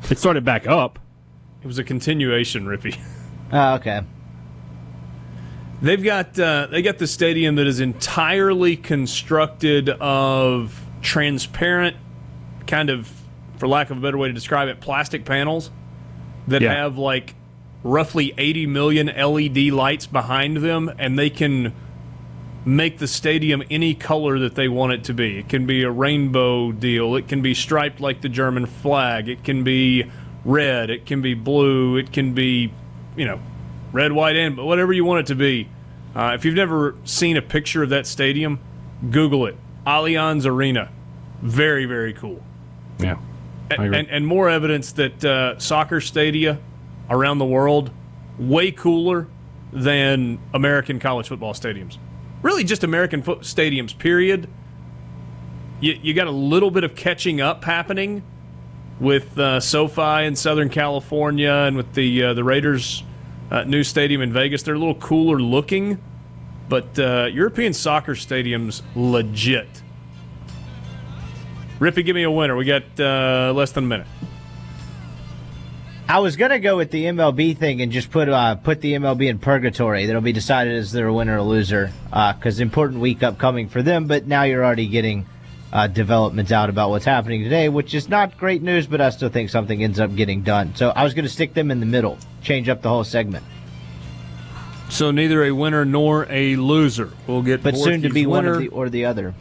It started back up. It was a continuation, Rippee. (laughs) Oh, okay. They've got uh, they got the stadium that is entirely constructed of transparent, kind of, for lack of a better way to describe it, plastic panels that Yeah. have like roughly 80 million LED lights behind them, and they can make the stadium any color that they want it to be. It can be a rainbow deal. It can be striped like the German flag. It can be red. It can be blue. It can be, you know, red, white, and but whatever you want it to be. Uh, if you've never seen a picture of that stadium, Google it. Allianz Arena, very very cool. Yeah, agree. And, and more evidence that uh, soccer stadia around the world way cooler than American college football stadiums. Really, just American foot stadiums. Period. You, you got a little bit of catching up happening with uh, SoFi in Southern California and with the uh, the Raiders' uh, new stadium in Vegas. They're a little cooler looking, but uh, European soccer stadiums legit. Rippee, give me a winner. We got uh, less than a minute. I was gonna go with the MLB thing and just put uh, put the MLB in purgatory. That'll be decided as their winner or loser because important week upcoming for them. But now you're already getting uh, developments out about what's happening today, which is not great news. But I still think something ends up getting done. So I was gonna stick them in the middle, change up the whole segment. So neither a winner nor a loser. We'll get But soon to Borky's be one winner. of the or the other.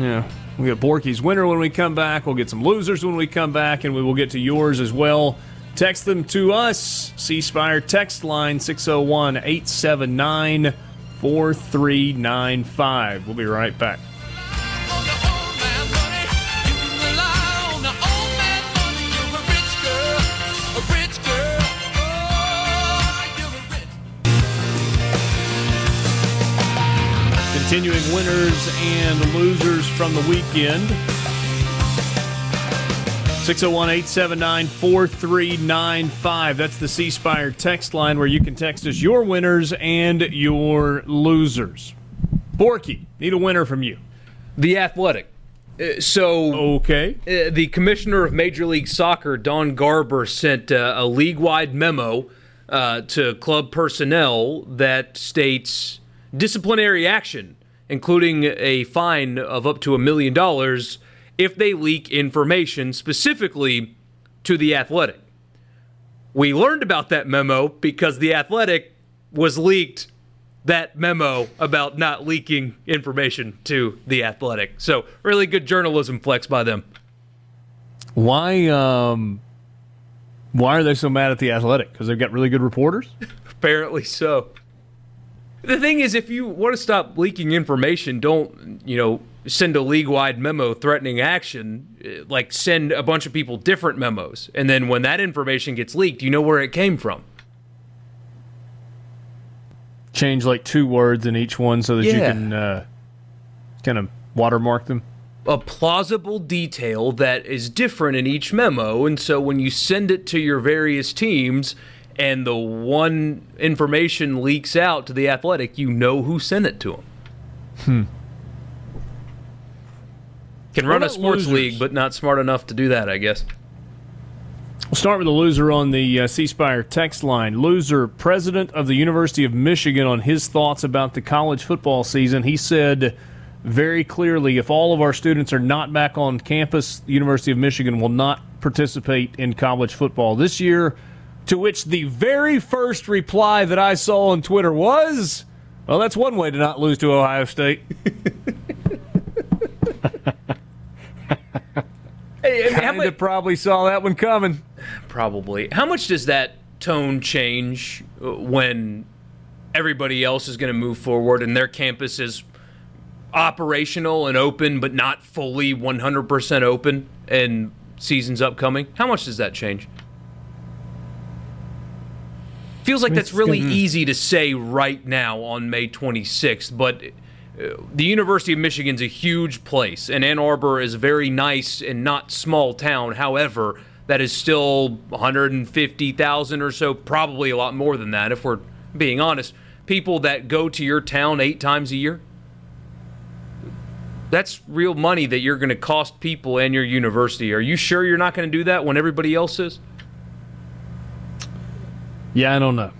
Yeah. We get Borky's winner when we come back. We'll get some losers when we come back, and we will get to yours as well. Text them to us. C Spire text line 601 879 4395. We'll be right back. Continuing winners and losers from the weekend. 601 879 4395. That's the C Spire text line where you can text us your winners and your losers. Borky, need a winner from you. The Athletic. Uh, so Okay. uh, the commissioner of Major League Soccer, Don Garber, sent uh, a league-wide memo uh, to club personnel that states disciplinary action, including a fine of up to a million dollars if they leak information specifically to the Athletic. We learned about that memo because the Athletic was leaked that memo about not leaking information to the Athletic. So, really good journalism flex by them. Why um why are they so mad at the athletic? Because they've got really good reporters? (laughs) Apparently so. The thing is, if you want to stop leaking information, don't, you know, send a league wide memo threatening action. Uh, Like, send a bunch of people different memos. And then when that information gets leaked, you know where it came from. Change like two words in each one so that you can uh, kind of watermark them. a plausible detail that is different in each memo. And so when you send it to your various teams and the one information leaks out to the athletic, you know who sent it to them. Hmm. Can run a sports losers? league, but not smart enough to do that, I guess. We'll start with the loser on the uh, C Spire text line. Loser, president of the University of Michigan, on his thoughts about the college football season. He said very clearly if all of our students are not back on campus, the University of Michigan will not participate in college football this year. To which the very first reply that I saw on Twitter was, well, that's one way to not lose to Ohio State. (laughs) Hey, I Kinda much, probably saw that one coming. probably. How much does that tone change uh, when everybody else is going to move forward and their campus is operational and open, but not fully 100% open and seasons upcoming? How much does that change? Feels like that's really easy to say right now on May 26th, but the University of Michigan's a huge place, and Ann Arbor is a very nice and not small town. However, that is still 150,000 or so, probably a lot more than that if we're being honest. People that go to your town eight times a year. That's real money that you're going to cost people and your university. Are you sure you're not going to do that when everybody else is? Yeah, I don't know.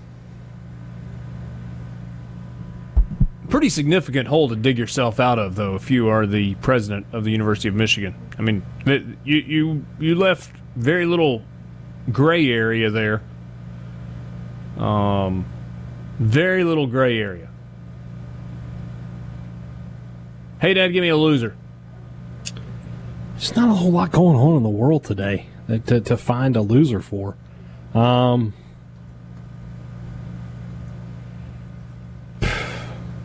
Pretty significant hole to dig yourself out of, though, if you are the president of the University of Michigan. I mean, it- you you you left very little gray area there. Um, very little gray area. Hey, Dad, give me a loser. There's not a whole lot going on in the world today to, to find a loser for. Um,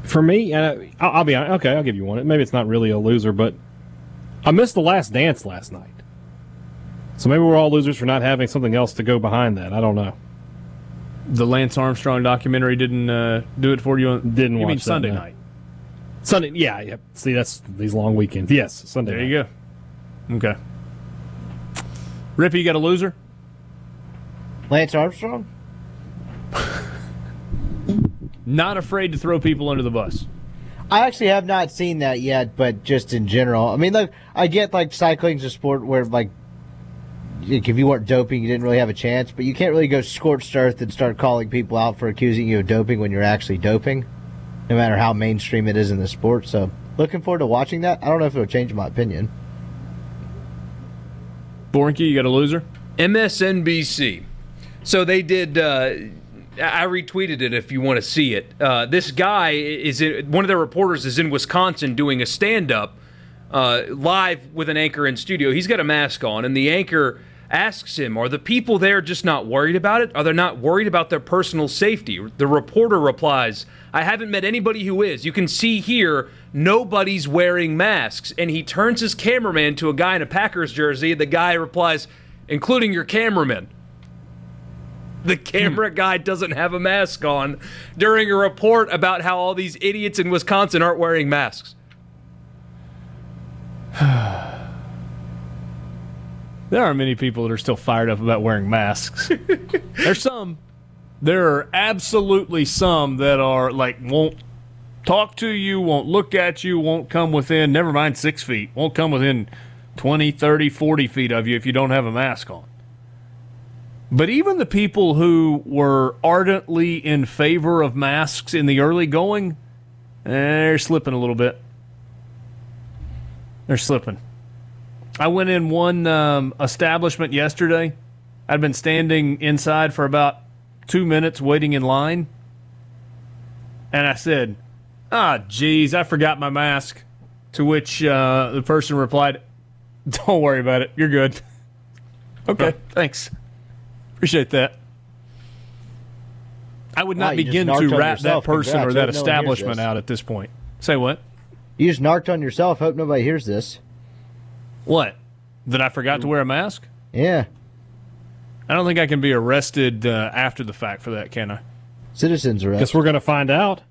for me, and I'll, I'll be hon- okay. I'll give you one. Maybe it's not really a loser, but I missed the last dance last night. So maybe we're all losers for not having something else to go behind that. I don't know. The Lance Armstrong documentary didn't uh, do it for you. On, Didn't you mean watch that, Sunday no. night? Sunday, yeah, yeah. See, that's these long weekends. Yes, Sunday. There you go. Okay. Rippee, you got a loser? Lance Armstrong? Not afraid to throw people under the bus. I actually have not seen that yet, but just in general, I mean, like I get like cycling's a sport where like like, if you weren't doping, you didn't really have a chance, but you can't really go scorched earth and start calling people out for accusing you of doping when you're actually doping, no matter how mainstream it is in the sport. So, looking forward to watching that. I don't know if it'll change my opinion. Borky, you got a loser? MSNBC. So they did. Uh, I retweeted it if you want to see it. Uh, this guy is in, one of their reporters is in Wisconsin doing a stand up uh, live with an anchor in studio. He's got a mask on, and the anchor asks him, Are the people there just not worried about it? Are they not worried about their personal safety? The reporter replies, I haven't met anybody who is. You can see here, nobody's wearing masks. And he turns his cameraman to a guy in a Packers jersey, the guy replies, Including your cameraman. The camera hmm. guy doesn't have a mask on during a report about how all these idiots in Wisconsin aren't wearing masks. (sighs) There are many people that are still fired up about wearing masks. (laughs) There's some. There are absolutely some that are like won't talk to you, won't look at you, won't come within, never mind six feet, won't come within 20, 30, 40 feet of you if you don't have a mask on. But even the people who were ardently in favor of masks in the early going, they're slipping a little bit. They're slipping. I went in one um, establishment yesterday. I'd been standing inside for about two minutes waiting in line. And I said, Ah, geez, I forgot my mask. To which uh, the person replied, Don't worry about it. You're good. (laughs) okay, thanks. Appreciate that. I would not you just begin to on rat that yourself. person or that Hope no establishment out at this point. Say what? You just narked on yourself. Hope nobody hears this. What? That I forgot to wear a mask? Yeah. I don't think I can be arrested uh, after the fact for that, can I? Citizens arrest. Guess we're going to find out.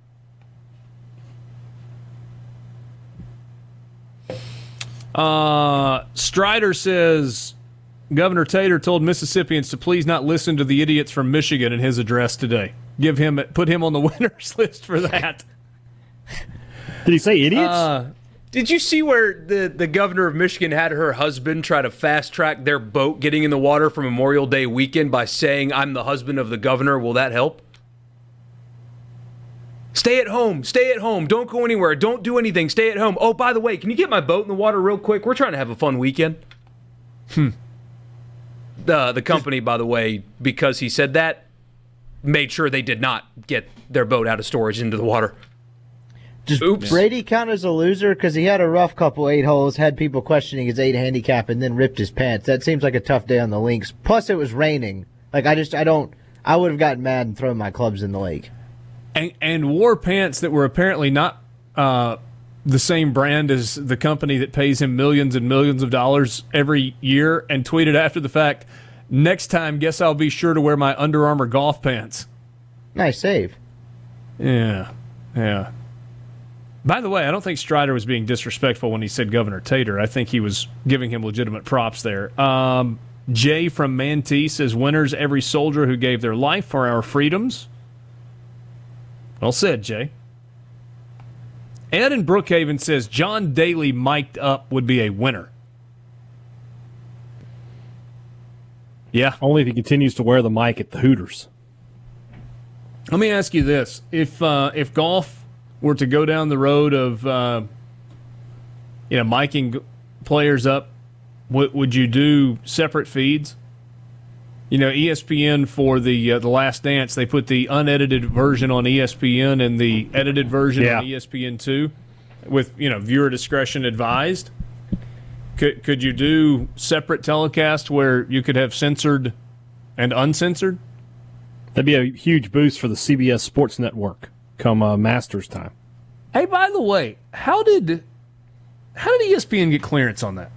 Uh, Strider says Governor Tater told Mississippians to please not listen to the idiots from Michigan in his address today. Give him put him on the (laughs) winners list for that. Did he say idiots? Uh, Did you see where the, the governor of Michigan had her husband try to fast track their boat getting in the water for Memorial Day weekend by saying, I'm the husband of the governor? Will that help? Stay at home. Stay at home. Don't go anywhere. Don't do anything. Stay at home. Oh, by the way, can you get my boat in the water real quick? We're trying to have a fun weekend. Hmm. The, the company, by the way, because he said that, made sure they did not get their boat out of storage into the water. Does Oops. Brady count as a loser because he had a rough couple eight holes, had people questioning his eight handicap, and then ripped his pants? That seems like a tough day on the links. Plus, it was raining. Like I just, I don't. I would have gotten mad and thrown my clubs in the lake. and, and wore pants that were apparently not uh, the same brand as the company that pays him millions and millions of dollars every year, and tweeted after the fact, "Next time, guess I'll be sure to wear my Under Armour golf pants." Nice save. Yeah, yeah. By the way, I don't think Strider was being disrespectful when he said Governor Tater. I think he was giving him legitimate props there. Um, Jay from Manti says, "Winners, every soldier who gave their life for our freedoms." Well said, Jay. Ed in Brookhaven says John Daly mic'd up would be a winner. Yeah. Only if he continues to wear the mic at the Hooters. Let me ask you this: if uh, if golf were to go down the road of uh, you know miking players up, would would you do separate feeds? You know, ESPN for the uh, the Last Dance, they put the unedited version on ESPN and the edited version Yeah. on ESPN two, with you know viewer discretion advised. Could could you do separate telecast where you could have censored and uncensored? That'd be a huge boost for the CBS Sports Network come uh, Masters time. Hey, by the way, how did how did ESPN get clearance on that?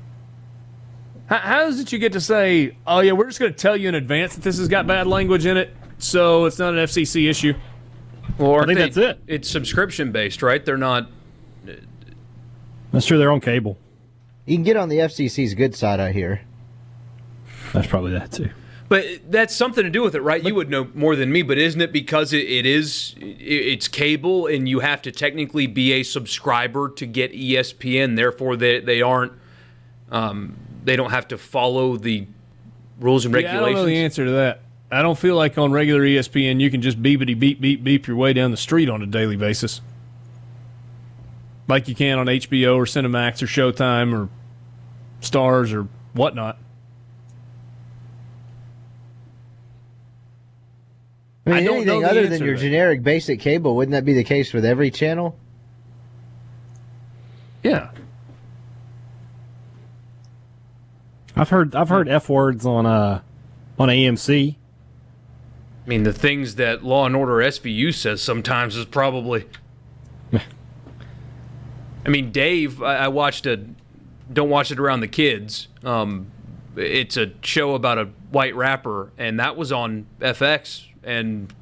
How, how is it you get to say, "Oh yeah, we're just going to tell you in advance that this has got bad language in it, so it's not an FCC issue"? Well, I think that's it. It's subscription based, right? They're not. That's true. They're on cable. You can get on the FCC's good side, I hear. That's probably that too. But that's something to do with it, right? You would know more than me, but isn't it because it, it is it, it's cable and you have to technically be a subscriber to get ESPN, therefore they they aren't um, they don't have to follow the rules and Yeah, I don't regulations. know the answer to that. I don't feel like on regular ESPN you can just beepity beep beep beep your way down the street on a daily basis, like you can on HBO or Cinemax or Showtime or Stars or whatnot. I mean, I don't know anything the other than your generic basic cable, wouldn't that be the case with every channel? Yeah. I've heard I've heard f words on uh on AMC. I mean, the things that Law and Order SVU says sometimes is probably. (laughs) I mean, Dave, I, I watched a. Don't watch it around the kids. Um, it's a show about a white rapper, and that was on FX, and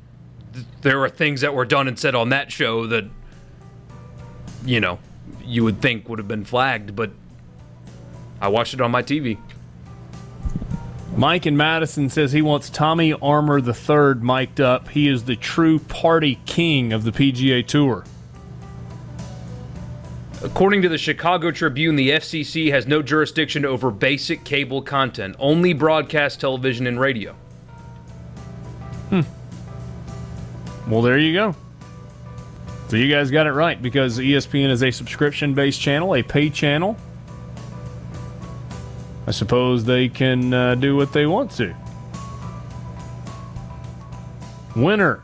th- there were things that were done and said on that show that, you know, you would think would have been flagged, but I watched it on my TV. Mike in Madison says he wants Tommy Armour III mic'd up. He is the true party king of the PGA Tour. According to the Chicago Tribune, the FCC has no jurisdiction over basic cable content, only broadcast television and radio. Hmm. Well, there you go. So you guys got it right because ESPN is a subscription based channel, a pay channel. I suppose they can uh, do what they want to. Winner.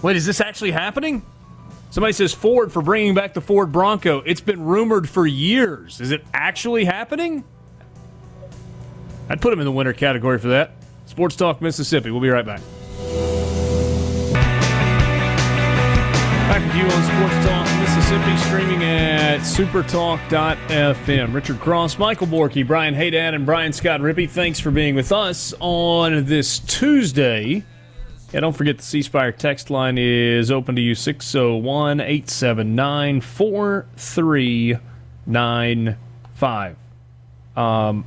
Wait, is this actually happening? Somebody says Ford for bringing back the Ford Bronco. It's been rumored for years. Is it actually happening? I'd put him in the winner category for that. Sports Talk Mississippi. We'll be right back. Back with you on Sports Talk Mississippi, streaming at supertalk.fm. Richard Cross, Michael Borky, Brian Haydad, and Brian Scott Rippee, thanks for being with us on this Tuesday. Yeah, don't forget the C Spire text line is open to you 601 879 4395. Um,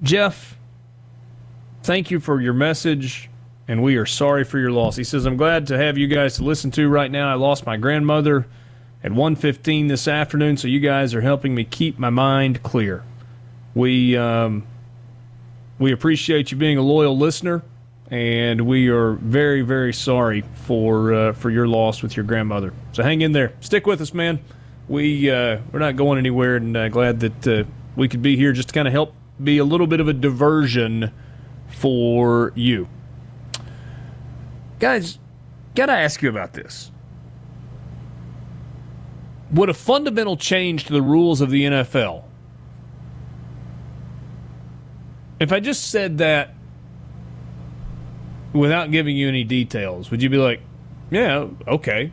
Jeff, thank you for your message, and we are sorry for your loss. He says, I'm glad to have you guys to listen to right now. I lost my grandmother at 1.15 this afternoon, so you guys are helping me keep my mind clear. We, um, we appreciate you being a loyal listener, and we are very, very sorry for uh, for your loss with your grandmother. So hang in there, stick with us, man. We uh, we're not going anywhere, and uh, glad that uh, we could be here just to kind of help be a little bit of a diversion for you guys. Got to ask you about this. Would a fundamental change to the rules of the NFL if I just said that without giving you any details, would you be like, yeah, okay?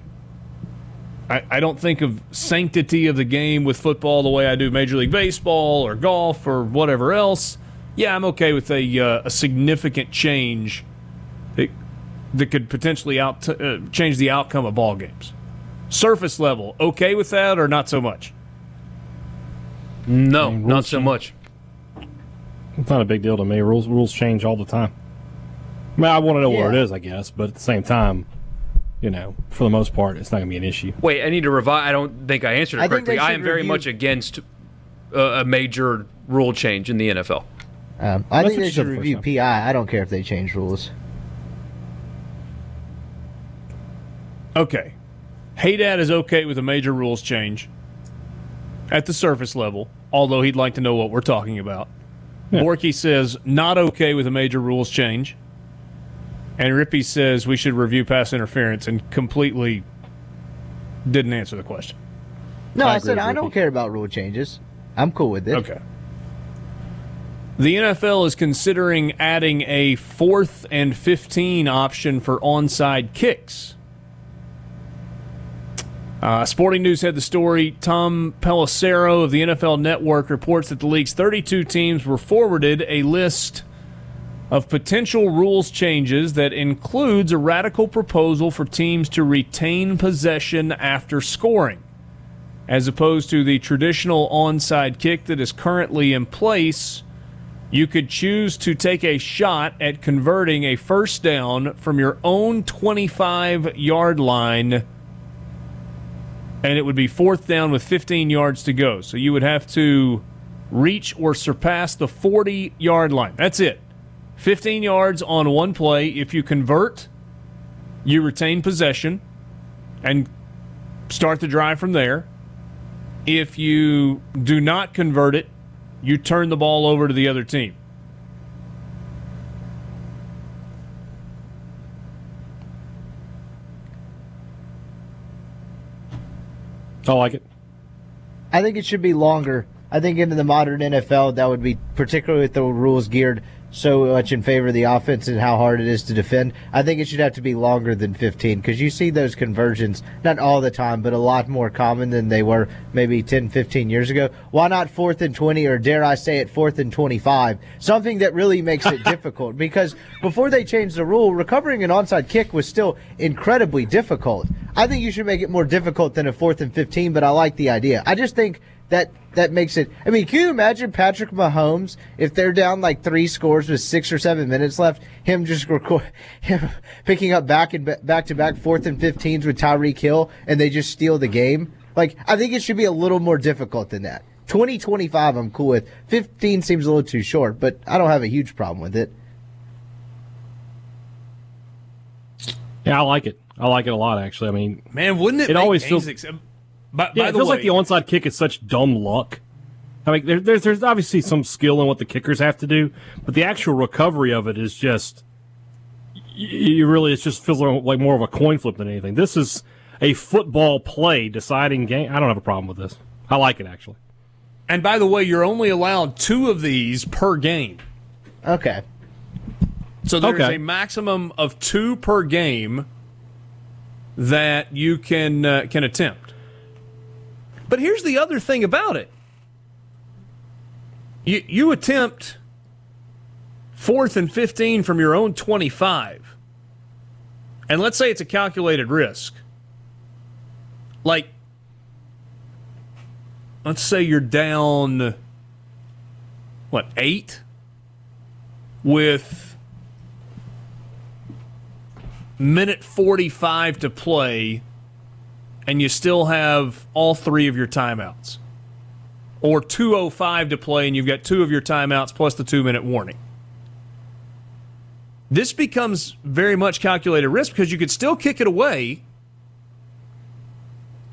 I, I don't think of sanctity of the game with football the way I do Major League Baseball or golf or whatever else. Yeah, I'm okay with a, uh, a significant change that could potentially out uh, change the outcome of ball games. Surface level, okay with that or not so much? No, not so much. It's not a big deal to me. Rules rules change all the time. I mean, I want to know what it Yeah. is, I guess, but at the same time, you know, for the most part, it's not going to be an issue. Wait, I need to revive. I don't think I answered it I correctly. I should am very review- much against uh, a major rule change in the NFL. Um, I That's think they should review. PI. I don't care if they change rules. Okay. Haydad is okay with a major rules change at the surface level, although he'd like to know what we're talking about. Borky says not okay with a major rules change. And Rippee says we should review pass interference and completely didn't answer the question. No, I I, said I don't care about rule changes. I'm cool with it. Okay. The NFL is considering adding a fourth and 15 option for onside kicks. Uh, Sporting News had the story. Tom Pelissero of the NFL Network reports that the league's 32 teams were forwarded a list of potential rules changes that includes a radical proposal for teams to retain possession after scoring as opposed to the traditional onside kick that is currently in place. You could choose to take a shot at converting a first down from your own 25 yard line, and it would be fourth down with 15 yards to go. So you would have to reach or surpass the 40 yard line. That's it. 15 yards on one play. If you convert, you retain possession and start the drive from there. If you do not convert it, you turn the ball over to the other team. I like it. I think it should be longer. I think in the modern NFL, that would be particularly with the rules geared so much in favor of the offense and how hard it is to defend. I think it should have to be longer than 15 because you see those conversions not all the time, but a lot more common than they were maybe 10, 15 years ago. Why not fourth and 20 or dare I say it, fourth and 25? Something that really makes it (laughs) difficult because before they changed the rule, recovering an onside kick was still incredibly difficult. I think you should make it more difficult than a fourth and 15, but I like the idea. I just think that that makes it. I mean, can you imagine Patrick Mahomes if they're down like three scores with six or seven minutes left? Him just record, (laughs) him picking up back and back to back fourth and 15s with Tyreek Hill, and they just steal the game. Like I think it should be a little more difficult than that. 2025, I'm cool with. 15 seems a little too short, but I don't have a huge problem with it. Yeah, I like it. I like it a lot, actually. I mean, Man, wouldn't it? It make always feels- ex- by, yeah, by it the feels way, like the onside kick is such dumb luck. I mean, there, there's there's obviously some skill in what the kickers have to do, but the actual recovery of it is just y- you really it just feels like more of a coin flip than anything. This is a football play deciding game. I don't have a problem with this. I like it actually. and by the way, you're only allowed two of these per game. Okay. So there's Okay. a maximum of two per game that you can uh, can attempt. But here's the other thing about it: you you attempt fourth and fifteen from your own twenty-five, and let's say it's a calculated risk. Like, let's say you're down what eight? With minute 45 to play and you still have all three of your timeouts. Or 205 to play and you've got two of your timeouts plus the 2 minute warning. This becomes very much calculated risk because you could still kick it away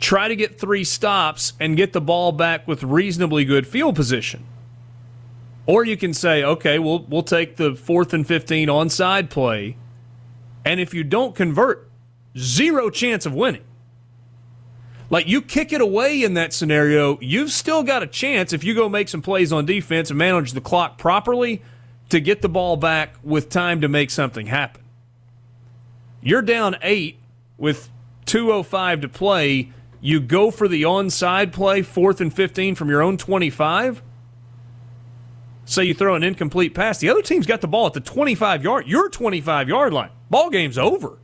try to get three stops and get the ball back with reasonably good field position. Or you can say okay we'll we'll take the 4th and 15 onside play and if you don't convert, zero chance of winning. Like you kick it away in that scenario, you've still got a chance if you go make some plays on defense and manage the clock properly to get the ball back with time to make something happen. You're down eight with 2.05 to play. You go for the onside play, fourth and 15 from your own 25. Say you throw an incomplete pass. The other team's got the ball at the 25 yard, your 25 yard line. Ball game's over.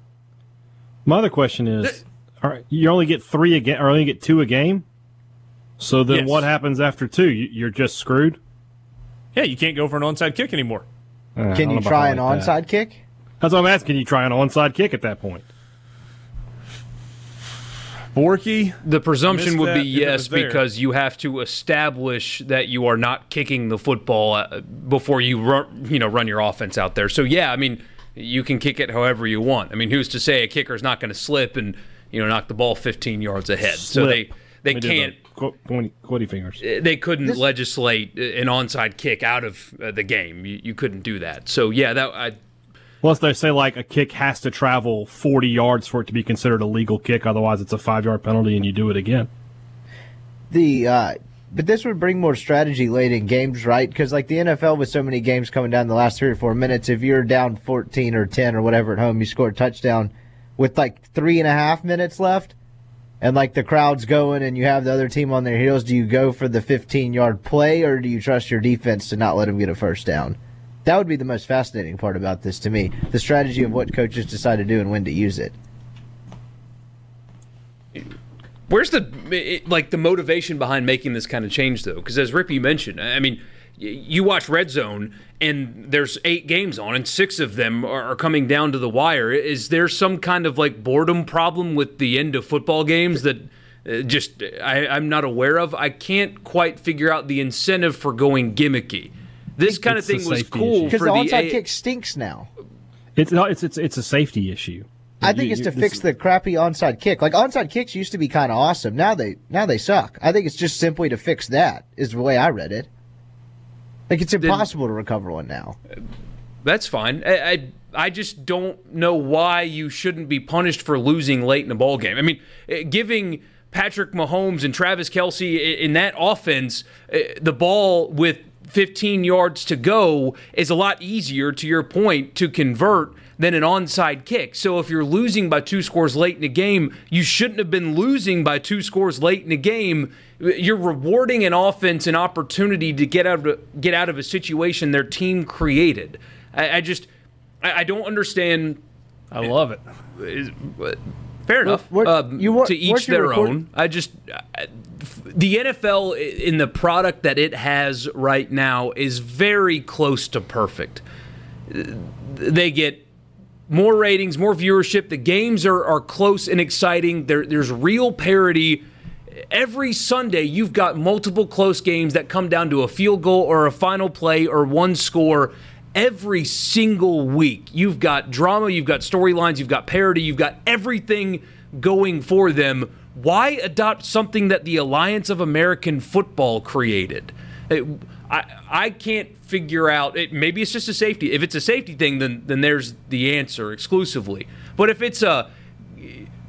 My other question is, right, you only get three a game, or only get two a game. So then, Yes. what happens after two? You, you're just screwed. Yeah, you can't go for an onside kick anymore. Uh, Can you try an like that. onside kick? That's what I'm asking. Can you try an onside kick at that point? Borky, The presumption would be yes because you have to establish that you are not kicking the football uh, before you run, you know run your offense out there. So yeah, I mean you can kick it however you want. I mean who's to say a kicker is not going to slip and you know knock the ball 15 yards ahead? So they they Let can't the pointy, fingers. they couldn't legislate an onside kick out of uh, the game. You, you couldn't do that. So yeah, that I Unless they say like a kick has to travel 40 yards for it to be considered a legal kick, otherwise it's a five yard penalty and you do it again. the uh but this would bring more strategy late in games, right? Because like the NFL, with so many games coming down the last three or four minutes, if you're down 14 or 10 or whatever at home, you score a touchdown with like three and a half minutes left, and like the crowd's going, and you have the other team on their heels. Do you go for the 15 yard play, or do you trust your defense to not let them get a first down? That would be the most fascinating part about this to me: the strategy of what coaches decide to do and when to use it. Where's the like the motivation behind making this kind of change though? Because as Rippee mentioned, I mean, you watch Red Zone and there's eight games on, and six of them are, are coming down to the wire. Is there some kind of like boredom problem with the end of football games that uh, just I, I'm not aware of? I can't quite figure out the incentive for going gimmicky. This kind of it's a thing was cool. Because for the the onside A- kick stinks now. It's no, it's it's it's a safety issue. I think You- it's to this- fix the crappy onside kick. Like onside kicks used to be kind of awesome. Now they now they suck. I think it's just simply to fix that. Is the way I read it. Like it's impossible to recover one now. That's fine. I, I I just don't know why you shouldn't be punished for losing late in a ball game. I mean, eh, giving Patrick Mahomes and Travis Kelce in that offense, uh, the ball with 15 yards to go is a lot easier, to your point, to convert than an onside kick. So if you're losing by two scores late in the game, you shouldn't have been losing by two scores late in the game. You're rewarding an offense an opportunity to get out of get out of a situation their team created. I, I just I, I don't understand. I love it. Is- Fair enough. what- Um, you wa- to each their record- own. I just I- the NFL in the product that it has right now is very close to perfect. They get more ratings, more viewership. The games are, are close and exciting. There, there's real parity. Every Sunday, you've got multiple close games that come down to a field goal or a final play or one score. Every single week, you've got drama, you've got storylines, you've got parity, you've got everything going for them. Why adopt something that the Alliance of American Football created? I, I can't figure out. It, maybe it's just a safety. If it's a safety thing, then then there's the answer exclusively. But if it's a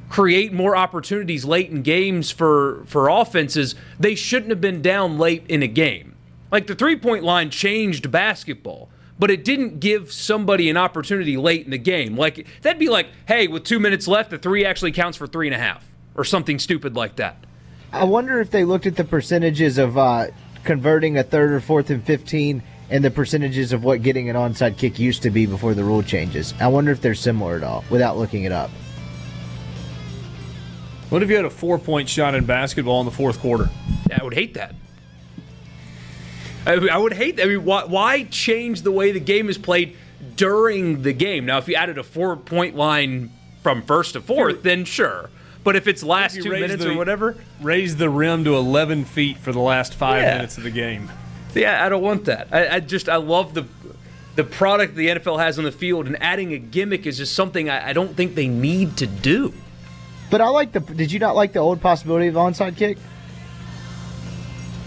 create more opportunities late in games for for offenses, they shouldn't have been down late in a game. Like the three point line changed basketball, but it didn't give somebody an opportunity late in the game. Like that'd be like, hey, with two minutes left, the three actually counts for three and a half, or something stupid like that. I wonder if they looked at the percentages of uh, converting a third or fourth and 15 and the percentages of what getting an onside kick used to be before the rule changes. I wonder if they're similar at all without looking it up. What if you had a four point shot in basketball in the fourth quarter? I would hate that. I, I would hate that. I mean, why, why change the way the game is played during the game? Now, if you added a four point line from first to fourth, then sure. But if it's last You two minutes the- or whatever, Raise the rim to 11 feet for the last five Yeah. minutes of the game. Yeah, I don't want that. I, I just I love the the product the NFL has on the field, and adding a gimmick is just something I, I don't think they need to do. But I like the. Did you not like the old possibility of onside kick,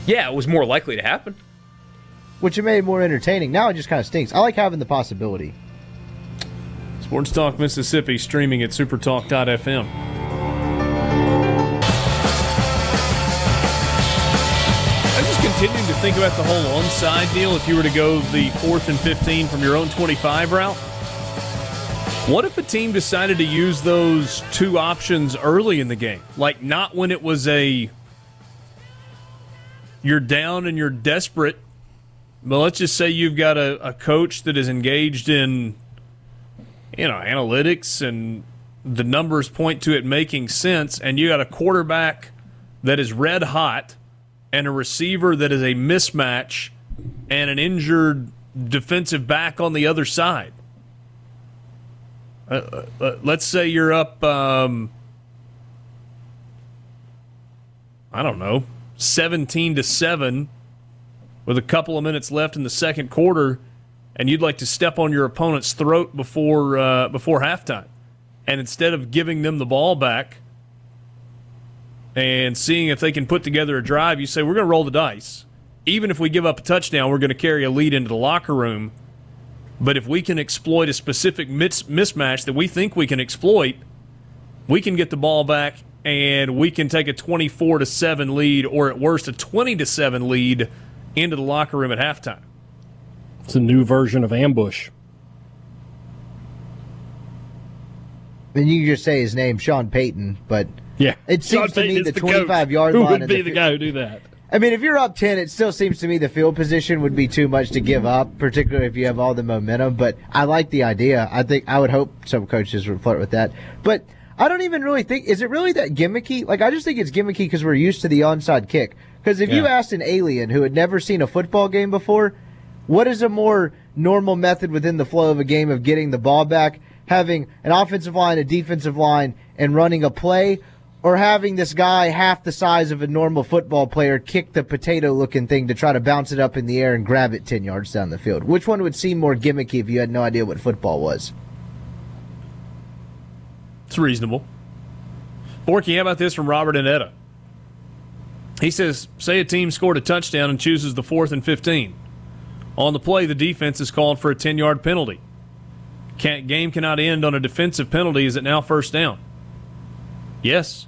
Yeah, it was more likely to happen. which it made it more entertaining? Now it just kind of stinks. I like having the possibility. Sports Talk Mississippi streaming at supertalk.fm. continuing to think about the whole onside deal. If you were to go the fourth and 15 from your own 25 route, what if a team decided to use those two options early in the game? Like, not when it was a you're down and you're desperate, but let's just say you've got a, a coach that is engaged in you know, analytics and the numbers point to it making sense, and you got a quarterback that is red hot and a receiver that is a mismatch and an injured defensive back on the other side. Uh, uh, uh, let's say you're up, um, I don't know, 17 to 7 with a couple of minutes left in the second quarter and you'd like to step on your opponent's throat before uh, before halftime, and instead of giving them the ball back and seeing if they can put together a drive, you say we're going to roll the dice. Even if we give up a touchdown, we're going to carry a lead into the locker room. But if we can exploit a specific mis- mismatch that we think we can exploit, we can get the ball back and we can take a 24 to 7 lead or at worst a 20 to 7 lead into the locker room at halftime. It's a new version of ambush. And you just say his name, Sean Payton, but Yeah, It seems Sean to me Payton the is coach. 25 yard Who line would be the the guy who do that? I mean, if you're up 10, it still seems to me the field position would be too much to give up, particularly if you have all the momentum. But I like the idea. I think I would hope some coaches would flirt with that. But I don't even really think, is it really that gimmicky? Like, I just think it's gimmicky because we're used to the onside kick. Because if you asked an alien who had never seen a football game before, what is a more normal method within the flow of a game of getting the ball back? Having an offensive line, a defensive line, and running a play? Or having this guy half the size of a normal football player kick the potato looking thing to try to bounce it up in the air and grab it 10 yards down the field? Which one would seem more gimmicky if you had no idea what football was? It's reasonable. Borky, how about this from Robert and Etta? He says, say a team scored a touchdown and chooses the fourth and 15. On the play, the defense is called for a 10 yard penalty. Can't, game cannot end on a defensive penalty. Is it now first down? Yes.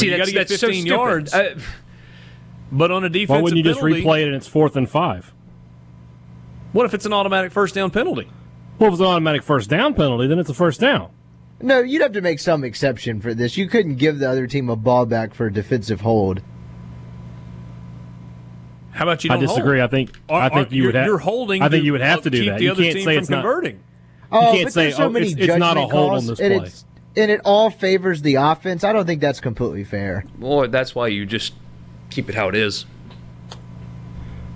See, you got to get that's so 15 stupid. yards. Uh, but on a defensive Why wouldn't you just replay it and it's fourth and five? what if it's an automatic first down penalty? Well, if it's an automatic first down penalty, then it's a first down. No, you'd have to make some exception for this. You couldn't give the other team a ball back for a defensive hold. How about you I don't disagree. hold? I think Or- I think or you would you're- have. You're holding. I think you would have to do that. The You other can't team say from it's not. converting. Oh, can't but say, there's so oh, many it's- it's not a hold on this and play. It's and it all favors the offense. I don't think that's completely fair. well, that's why you just keep it how it is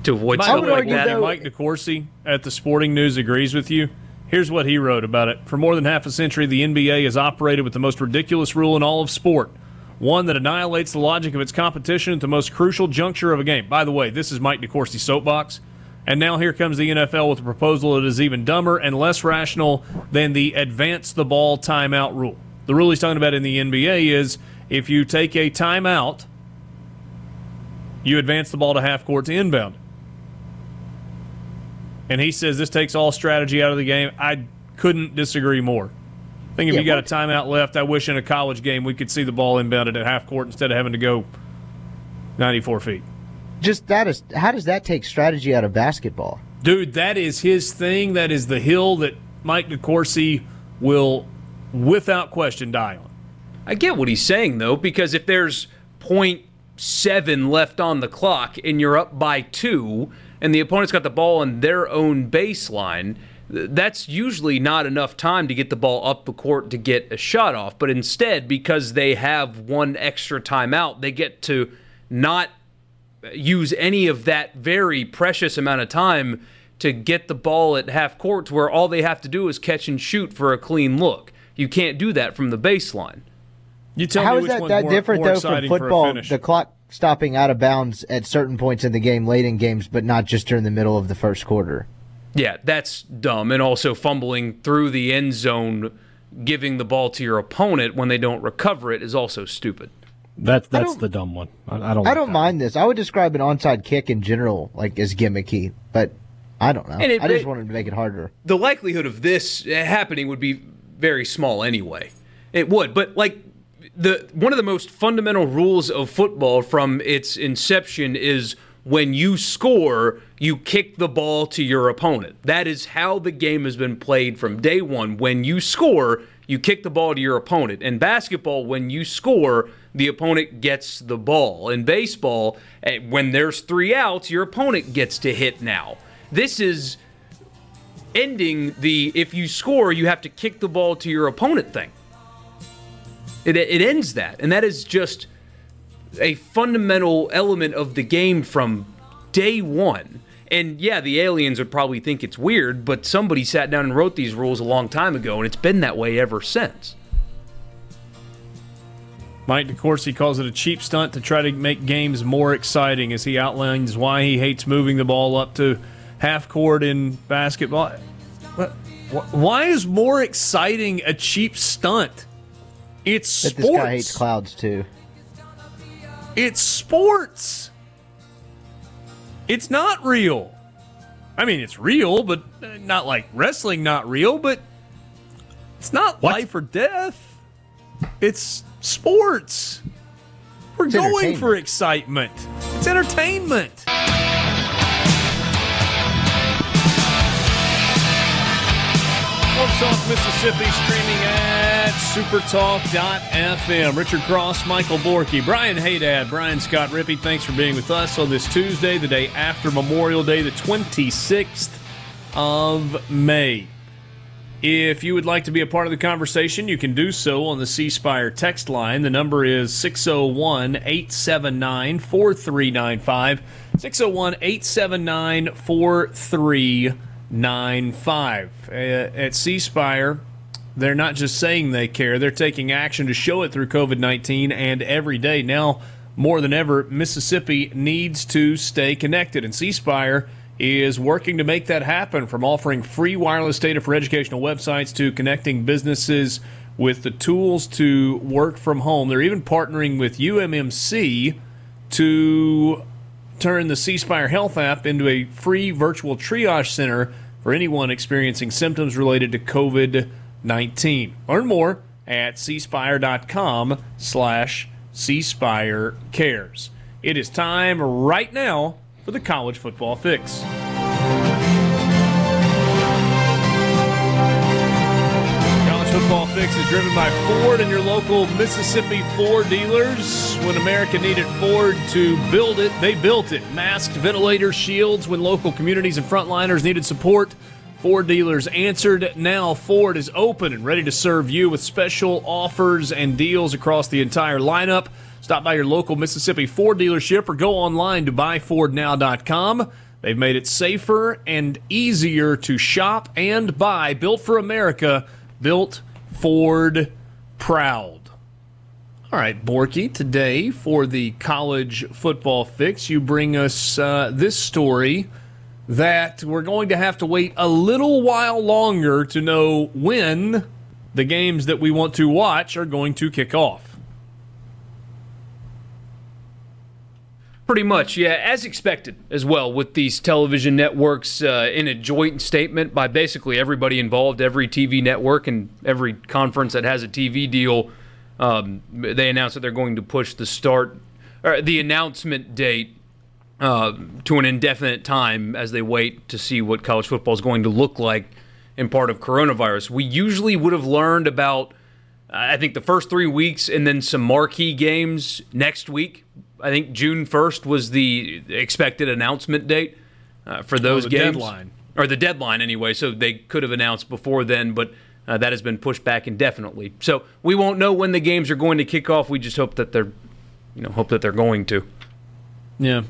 to avoid By stuff the would way, like that. though- Mike DeCourcy at the Sporting News agrees with you. Here's what he wrote about it. For more than half a century, the NBA has operated with the most ridiculous rule in all of sport. One that annihilates the logic of its competition at the most crucial juncture of a game. By the way, this is Mike DeCourcy's soapbox. And now here comes the NFL with a proposal that is even dumber and less rational than the advance the ball timeout rule. The rule he's talking about in the NBA is if you take a timeout, you advance the ball to half court to inbound. And he says this takes all strategy out of the game. I couldn't disagree more. I think if Yeah, you got a timeout left, I wish in a college game we could see the ball inbounded at half court instead of having to go 94 feet. Just that is how does that take strategy out of basketball? Dude, that is his thing. That is the hill that Mike DeCourcy will, without question, die on. I get what he's saying though, because if there's 0.7 left on the clock and you're up by two, and the opponent's got the ball on their own baseline, that's usually not enough time to get the ball up the court to get a shot off. But instead, because they have one extra timeout, they get to not use any of that very precious amount of time to get the ball at half court to where all they have to do is catch and shoot for a clean look. You can't do that from the baseline. You tell How me is which that one's that more, different more though from exciting for a football? The clock stopping out of bounds at certain points in the game, late in games, but not just during the middle of the first quarter. Yeah, that's dumb. And also fumbling through the end zone, giving the ball to your opponent when they don't recover it is also stupid. That's that's the dumb one. I, I don't. I don't that. mind this. I would describe an onside kick in general like as gimmicky, but I don't know. And it- I just it- wanted to make it harder. The likelihood of this happening would be very small anyway. It would, but like the one of the most fundamental rules of football from its inception is when you score, you kick the ball to your opponent. That is how the game has been played from day one. When you score, you kick the ball to your opponent. In basketball, when you score, the opponent gets the ball. In baseball, eh, when there's three outs, your opponent gets to hit now. This is ending the if you score, you have to kick the ball to your opponent thing. It, it ends that. And that is just a fundamental element of the game from day one. And yeah, the aliens would probably think it's weird, but somebody sat down and wrote these rules a long time ago, and it's been that way ever since. Mike DeCourcy calls it a cheap stunt to try to make games more exciting as he outlines why he hates moving the ball up to half court in basketball. What- Why is more exciting a cheap stunt? It's But sports. this guy hates clouds too. It's sports. It's not real. I mean, it's real, but uh, not like wrestling, not real, but it's not life or death. It's sports. We're It's going for excitement. It's entertainment. Sports Talk Mississippi streaming at supertalk.fm. Richard Cross, Michael Borky, Brian Haydad, Brian Scott Rippee, thanks for being with us on this Tuesday, the day after Memorial Day, the 26th of May. If you would like to be a part of the conversation, you can do so on the C Spire text line. The number is 601 879 4395. 601 879 4395. Uh, at C Spire, they're not just saying they care, they're taking action to show it through COVID 19 and every day. Now, more than ever, Mississippi needs to stay connected, and C Spire is working to make that happen from offering free wireless data for educational websites to connecting businesses with the tools to work from home. They're even partnering with UMMC to turn the C Spire Health app into a free virtual triage center for anyone experiencing symptoms related to COVID 19. Learn more at cspire.com slash C cares. It is time right now for the college football fix. Fix is driven by Ford and your local Mississippi Ford dealers. When America needed Ford to build it, they built it. Masked ventilator shields when local communities and frontliners needed support. Ford dealers answered. Now Ford is open and ready to serve you with special offers and deals across the entire lineup. Stop by your local Mississippi Ford dealership or go online to buyfordnow.com. They've made it safer and easier to shop and buy. Built for America, built Ford proud. All right, Borky, today for the college football fix, you bring us uh, this story that we're going to have to wait a little while longer to know when the games that we want to watch are going to kick off. Pretty much, yeah, as expected as well, with these television networks uh, in a joint statement by basically everybody involved, every TV network and every conference that has a TV deal. Um, they announced that they're going to push the start, or the announcement date uh, to an indefinite time as they wait to see what college football is going to look like in part of coronavirus. We usually would have learned about, I think, the first three weeks and then some marquee games next week. I think June 1st was the expected announcement date uh, for those the games. deadline. Or the deadline, anyway. So they could have announced before then, but uh, that has been pushed back indefinitely. So we won't know when the games are going to kick off. We just hope that they're, you know, hope that they're going to. Yeah.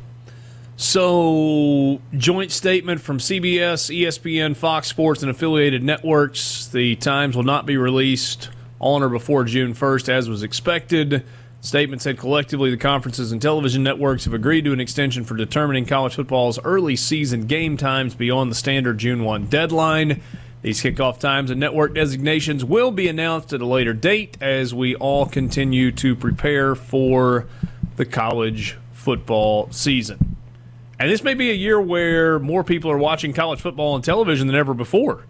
So, joint statement from CBS, ESPN, Fox Sports, and affiliated networks. The times will not be released on or before June 1st, as was expected. Statement said collectively the conferences and television networks have agreed to an extension for determining college football's early season game times beyond the standard June 1 deadline. These kickoff times and network designations will be announced at a later date as we all continue to prepare for the college football season. And this may be a year where more people are watching college football on television than ever before.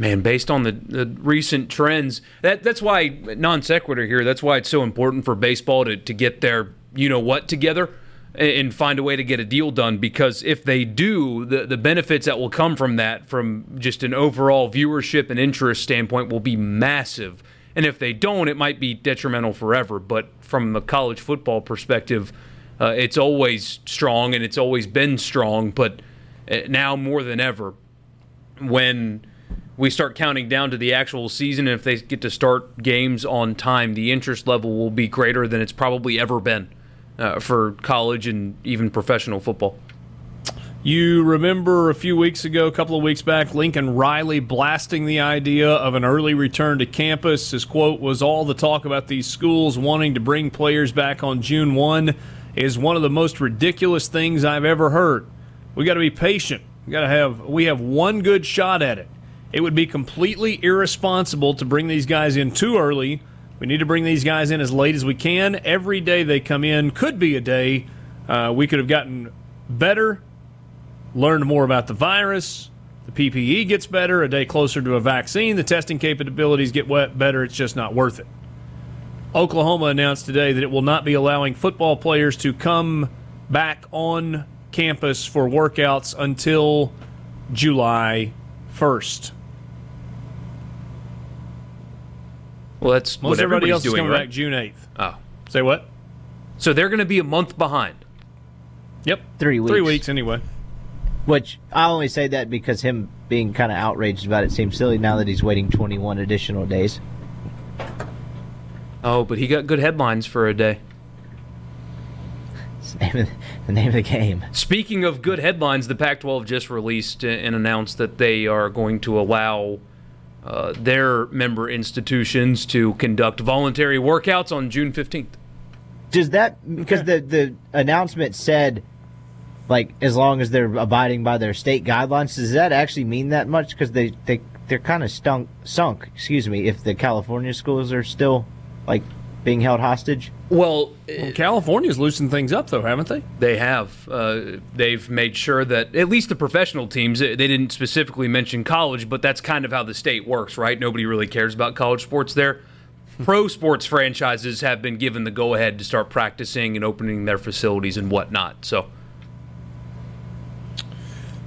Man, based on the, the recent trends, that that's why non sequitur here. That's why it's so important for baseball to, to get their you know what together and, and find a way to get a deal done. Because if they do, the the benefits that will come from that, from just an overall viewership and interest standpoint, will be massive. And if they don't, it might be detrimental forever. But from a college football perspective, uh, it's always strong and it's always been strong. But uh, now more than ever, when we start counting down to the actual season, and if they get to start games on time, the interest level will be greater than it's probably ever been uh, for college and even professional football. You remember a few weeks ago, a couple of weeks back, Lincoln Riley blasting the idea of an early return to campus. His quote was All the talk about these schools wanting to bring players back on June 1 is one of the most ridiculous things I've ever heard. We got to be patient. We got to have we have one good shot at it. It would be completely irresponsible to bring these guys in too early. We need to bring these guys in as late as we can. Every day they come in could be a day uh, we could have gotten better, learned more about the virus. The PPE gets better, a day closer to a vaccine. The testing capabilities get better. It's just not worth it. Oklahoma announced today that it will not be allowing football players to come back on campus for workouts until July 1st. Well, that's Most what everybody everybody's else is doing, coming right? back June 8th. Oh, Say what? so they're going to be a month behind. Yep. Three weeks. Three weeks. weeks anyway. Which I only say that because him being kind of outraged about it seems silly now that he's waiting 21 additional days. Oh, but he got good headlines for a day. It's the name of the, the name of the game. Speaking of good headlines, the Pac 12 just released and announced that they are going to allow uh, their member institutions to conduct voluntary workouts on June 15th. Does that because the the announcement said like as long as they're abiding by their state guidelines, does that actually mean that much? Because they they they're kind of stunk sunk. Excuse me, if the California schools are still like being held hostage. Well, Well, California's loosened things up, though, haven't they? They have. Uh, they've made sure that at least the professional teams. They didn't specifically mention college, but that's kind of how the state works, right? Nobody really cares about college sports there. pro sports franchises have been given the go ahead to start practicing and opening their facilities and whatnot. So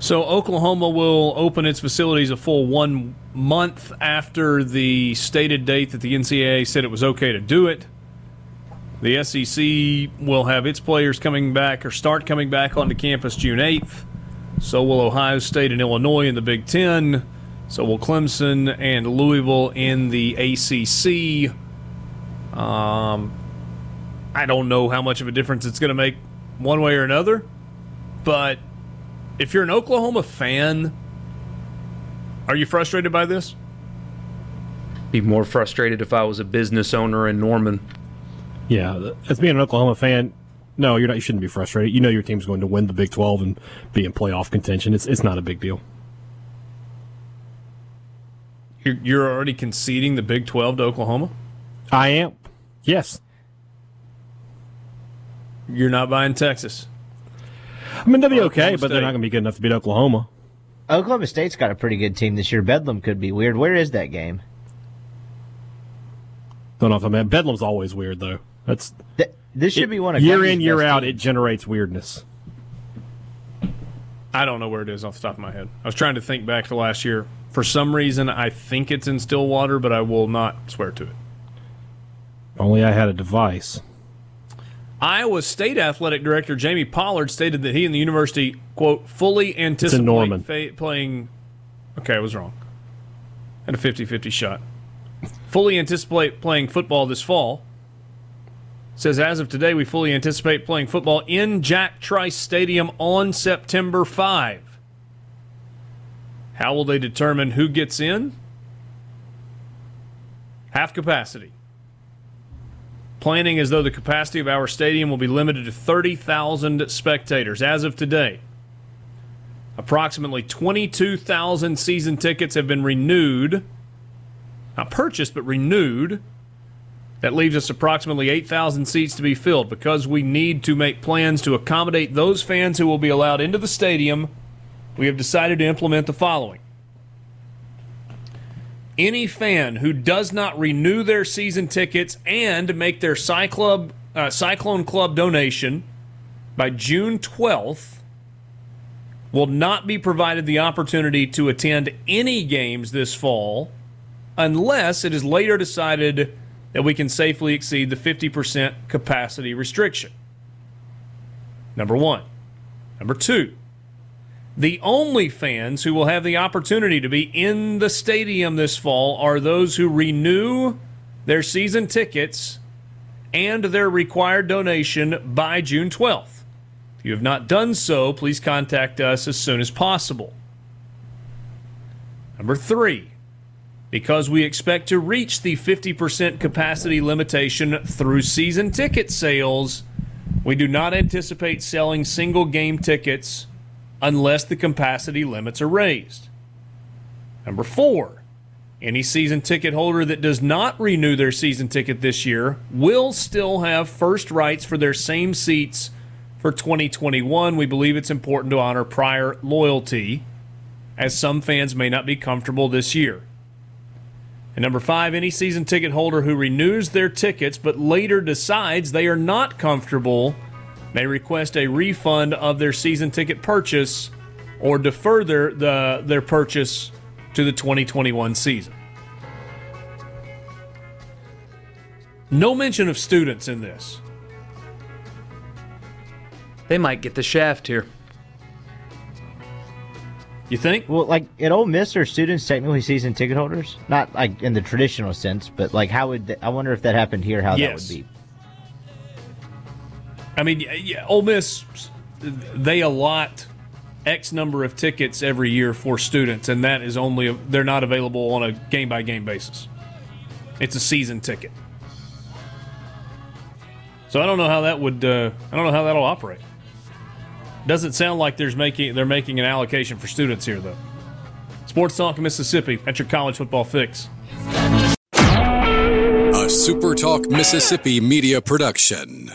So Oklahoma will open its facilities a full one month after the stated date that the NCAA said it was okay to do it. The SEC will have its players coming back or start coming back onto campus June 8th. So will Ohio State and Illinois in the Big Ten. So will Clemson and Louisville in the ACC. Um, I don't know how much of a difference it's going to make one way or another, but if you're an Oklahoma fan, are you frustrated by this? be more frustrated if I was a business owner in Norman. Yeah, as being an Oklahoma fan, no, you're not. You shouldn't be frustrated. You know your team's going to win the Big 12 and be in playoff contention. It's it's not a big deal. You're, you're already conceding the Big 12 to Oklahoma? I am. Yes. You're not buying Texas. I mean they'll be okay, Oklahoma but they're not going to be good enough to beat Oklahoma. Oklahoma State's got a pretty good team this year. Bedlam could be weird. Where is that game? Don't know if I'm. at Bedlam's always weird though. That's Th- this should be one of year in year best out. It generates weirdness. I don't know where it is off the top of my head. I was trying to think back to last year. For some reason, I think it's in Stillwater, but I will not swear to it. Only I had a device. Iowa State Athletic Director Jamie Pollard stated that he and the university, quote, fully anticipate Norman. fa- playing. Okay, I was wrong. Had a 50 50 shot. Fully anticipate playing football this fall. Says, as of today, we fully anticipate playing football in Jack Trice Stadium on September 5. How will they determine who gets in? Half capacity planning as though the capacity of our stadium will be limited to 30,000 spectators as of today. Approximately 22,000 season tickets have been renewed, not purchased, but renewed. That leaves us approximately 8,000 seats to be filled. Because we need to make plans to accommodate those fans who will be allowed into the stadium, we have decided to implement the following any fan who does not renew their season tickets and make their uh, Cyclone Club donation by June 12th will not be provided the opportunity to attend any games this fall unless it is later decided that we can safely exceed the 50% capacity restriction. Number one. Number two. The only fans who will have the opportunity to be in the stadium this fall are those who renew their season tickets and their required donation by June 12th. If you have not done so, please contact us as soon as possible. Number three, because we expect to reach the 50% capacity limitation through season ticket sales, we do not anticipate selling single game tickets unless the capacity limits are raised. Number four, any season ticket holder that does not renew their season ticket this year will still have first rights for their same seats for 2021. We believe it's important to honor prior loyalty, as some fans may not be comfortable this year. And number five, any season ticket holder who renews their tickets but later decides they are not comfortable may request a refund of their season ticket purchase or defer their, the, their purchase to the 2021 season. No mention of students in this. They might get the shaft here. You think? Well, like at Ole Miss, are students technically season ticket holders? Not like in the traditional sense, but like how would th- I wonder if that happened here? How Yes. that would be? I mean, yeah, Ole Miss, they allot X number of tickets every year for students, and that is only they're not available on a game by game basis. It's a season ticket. So I don't know how that would. Uh, I don't know how that'll operate. Doesn't sound like there's making they're making an allocation for students here though. Sports Talk Mississippi at your college football fix. A Super Talk Mississippi media production.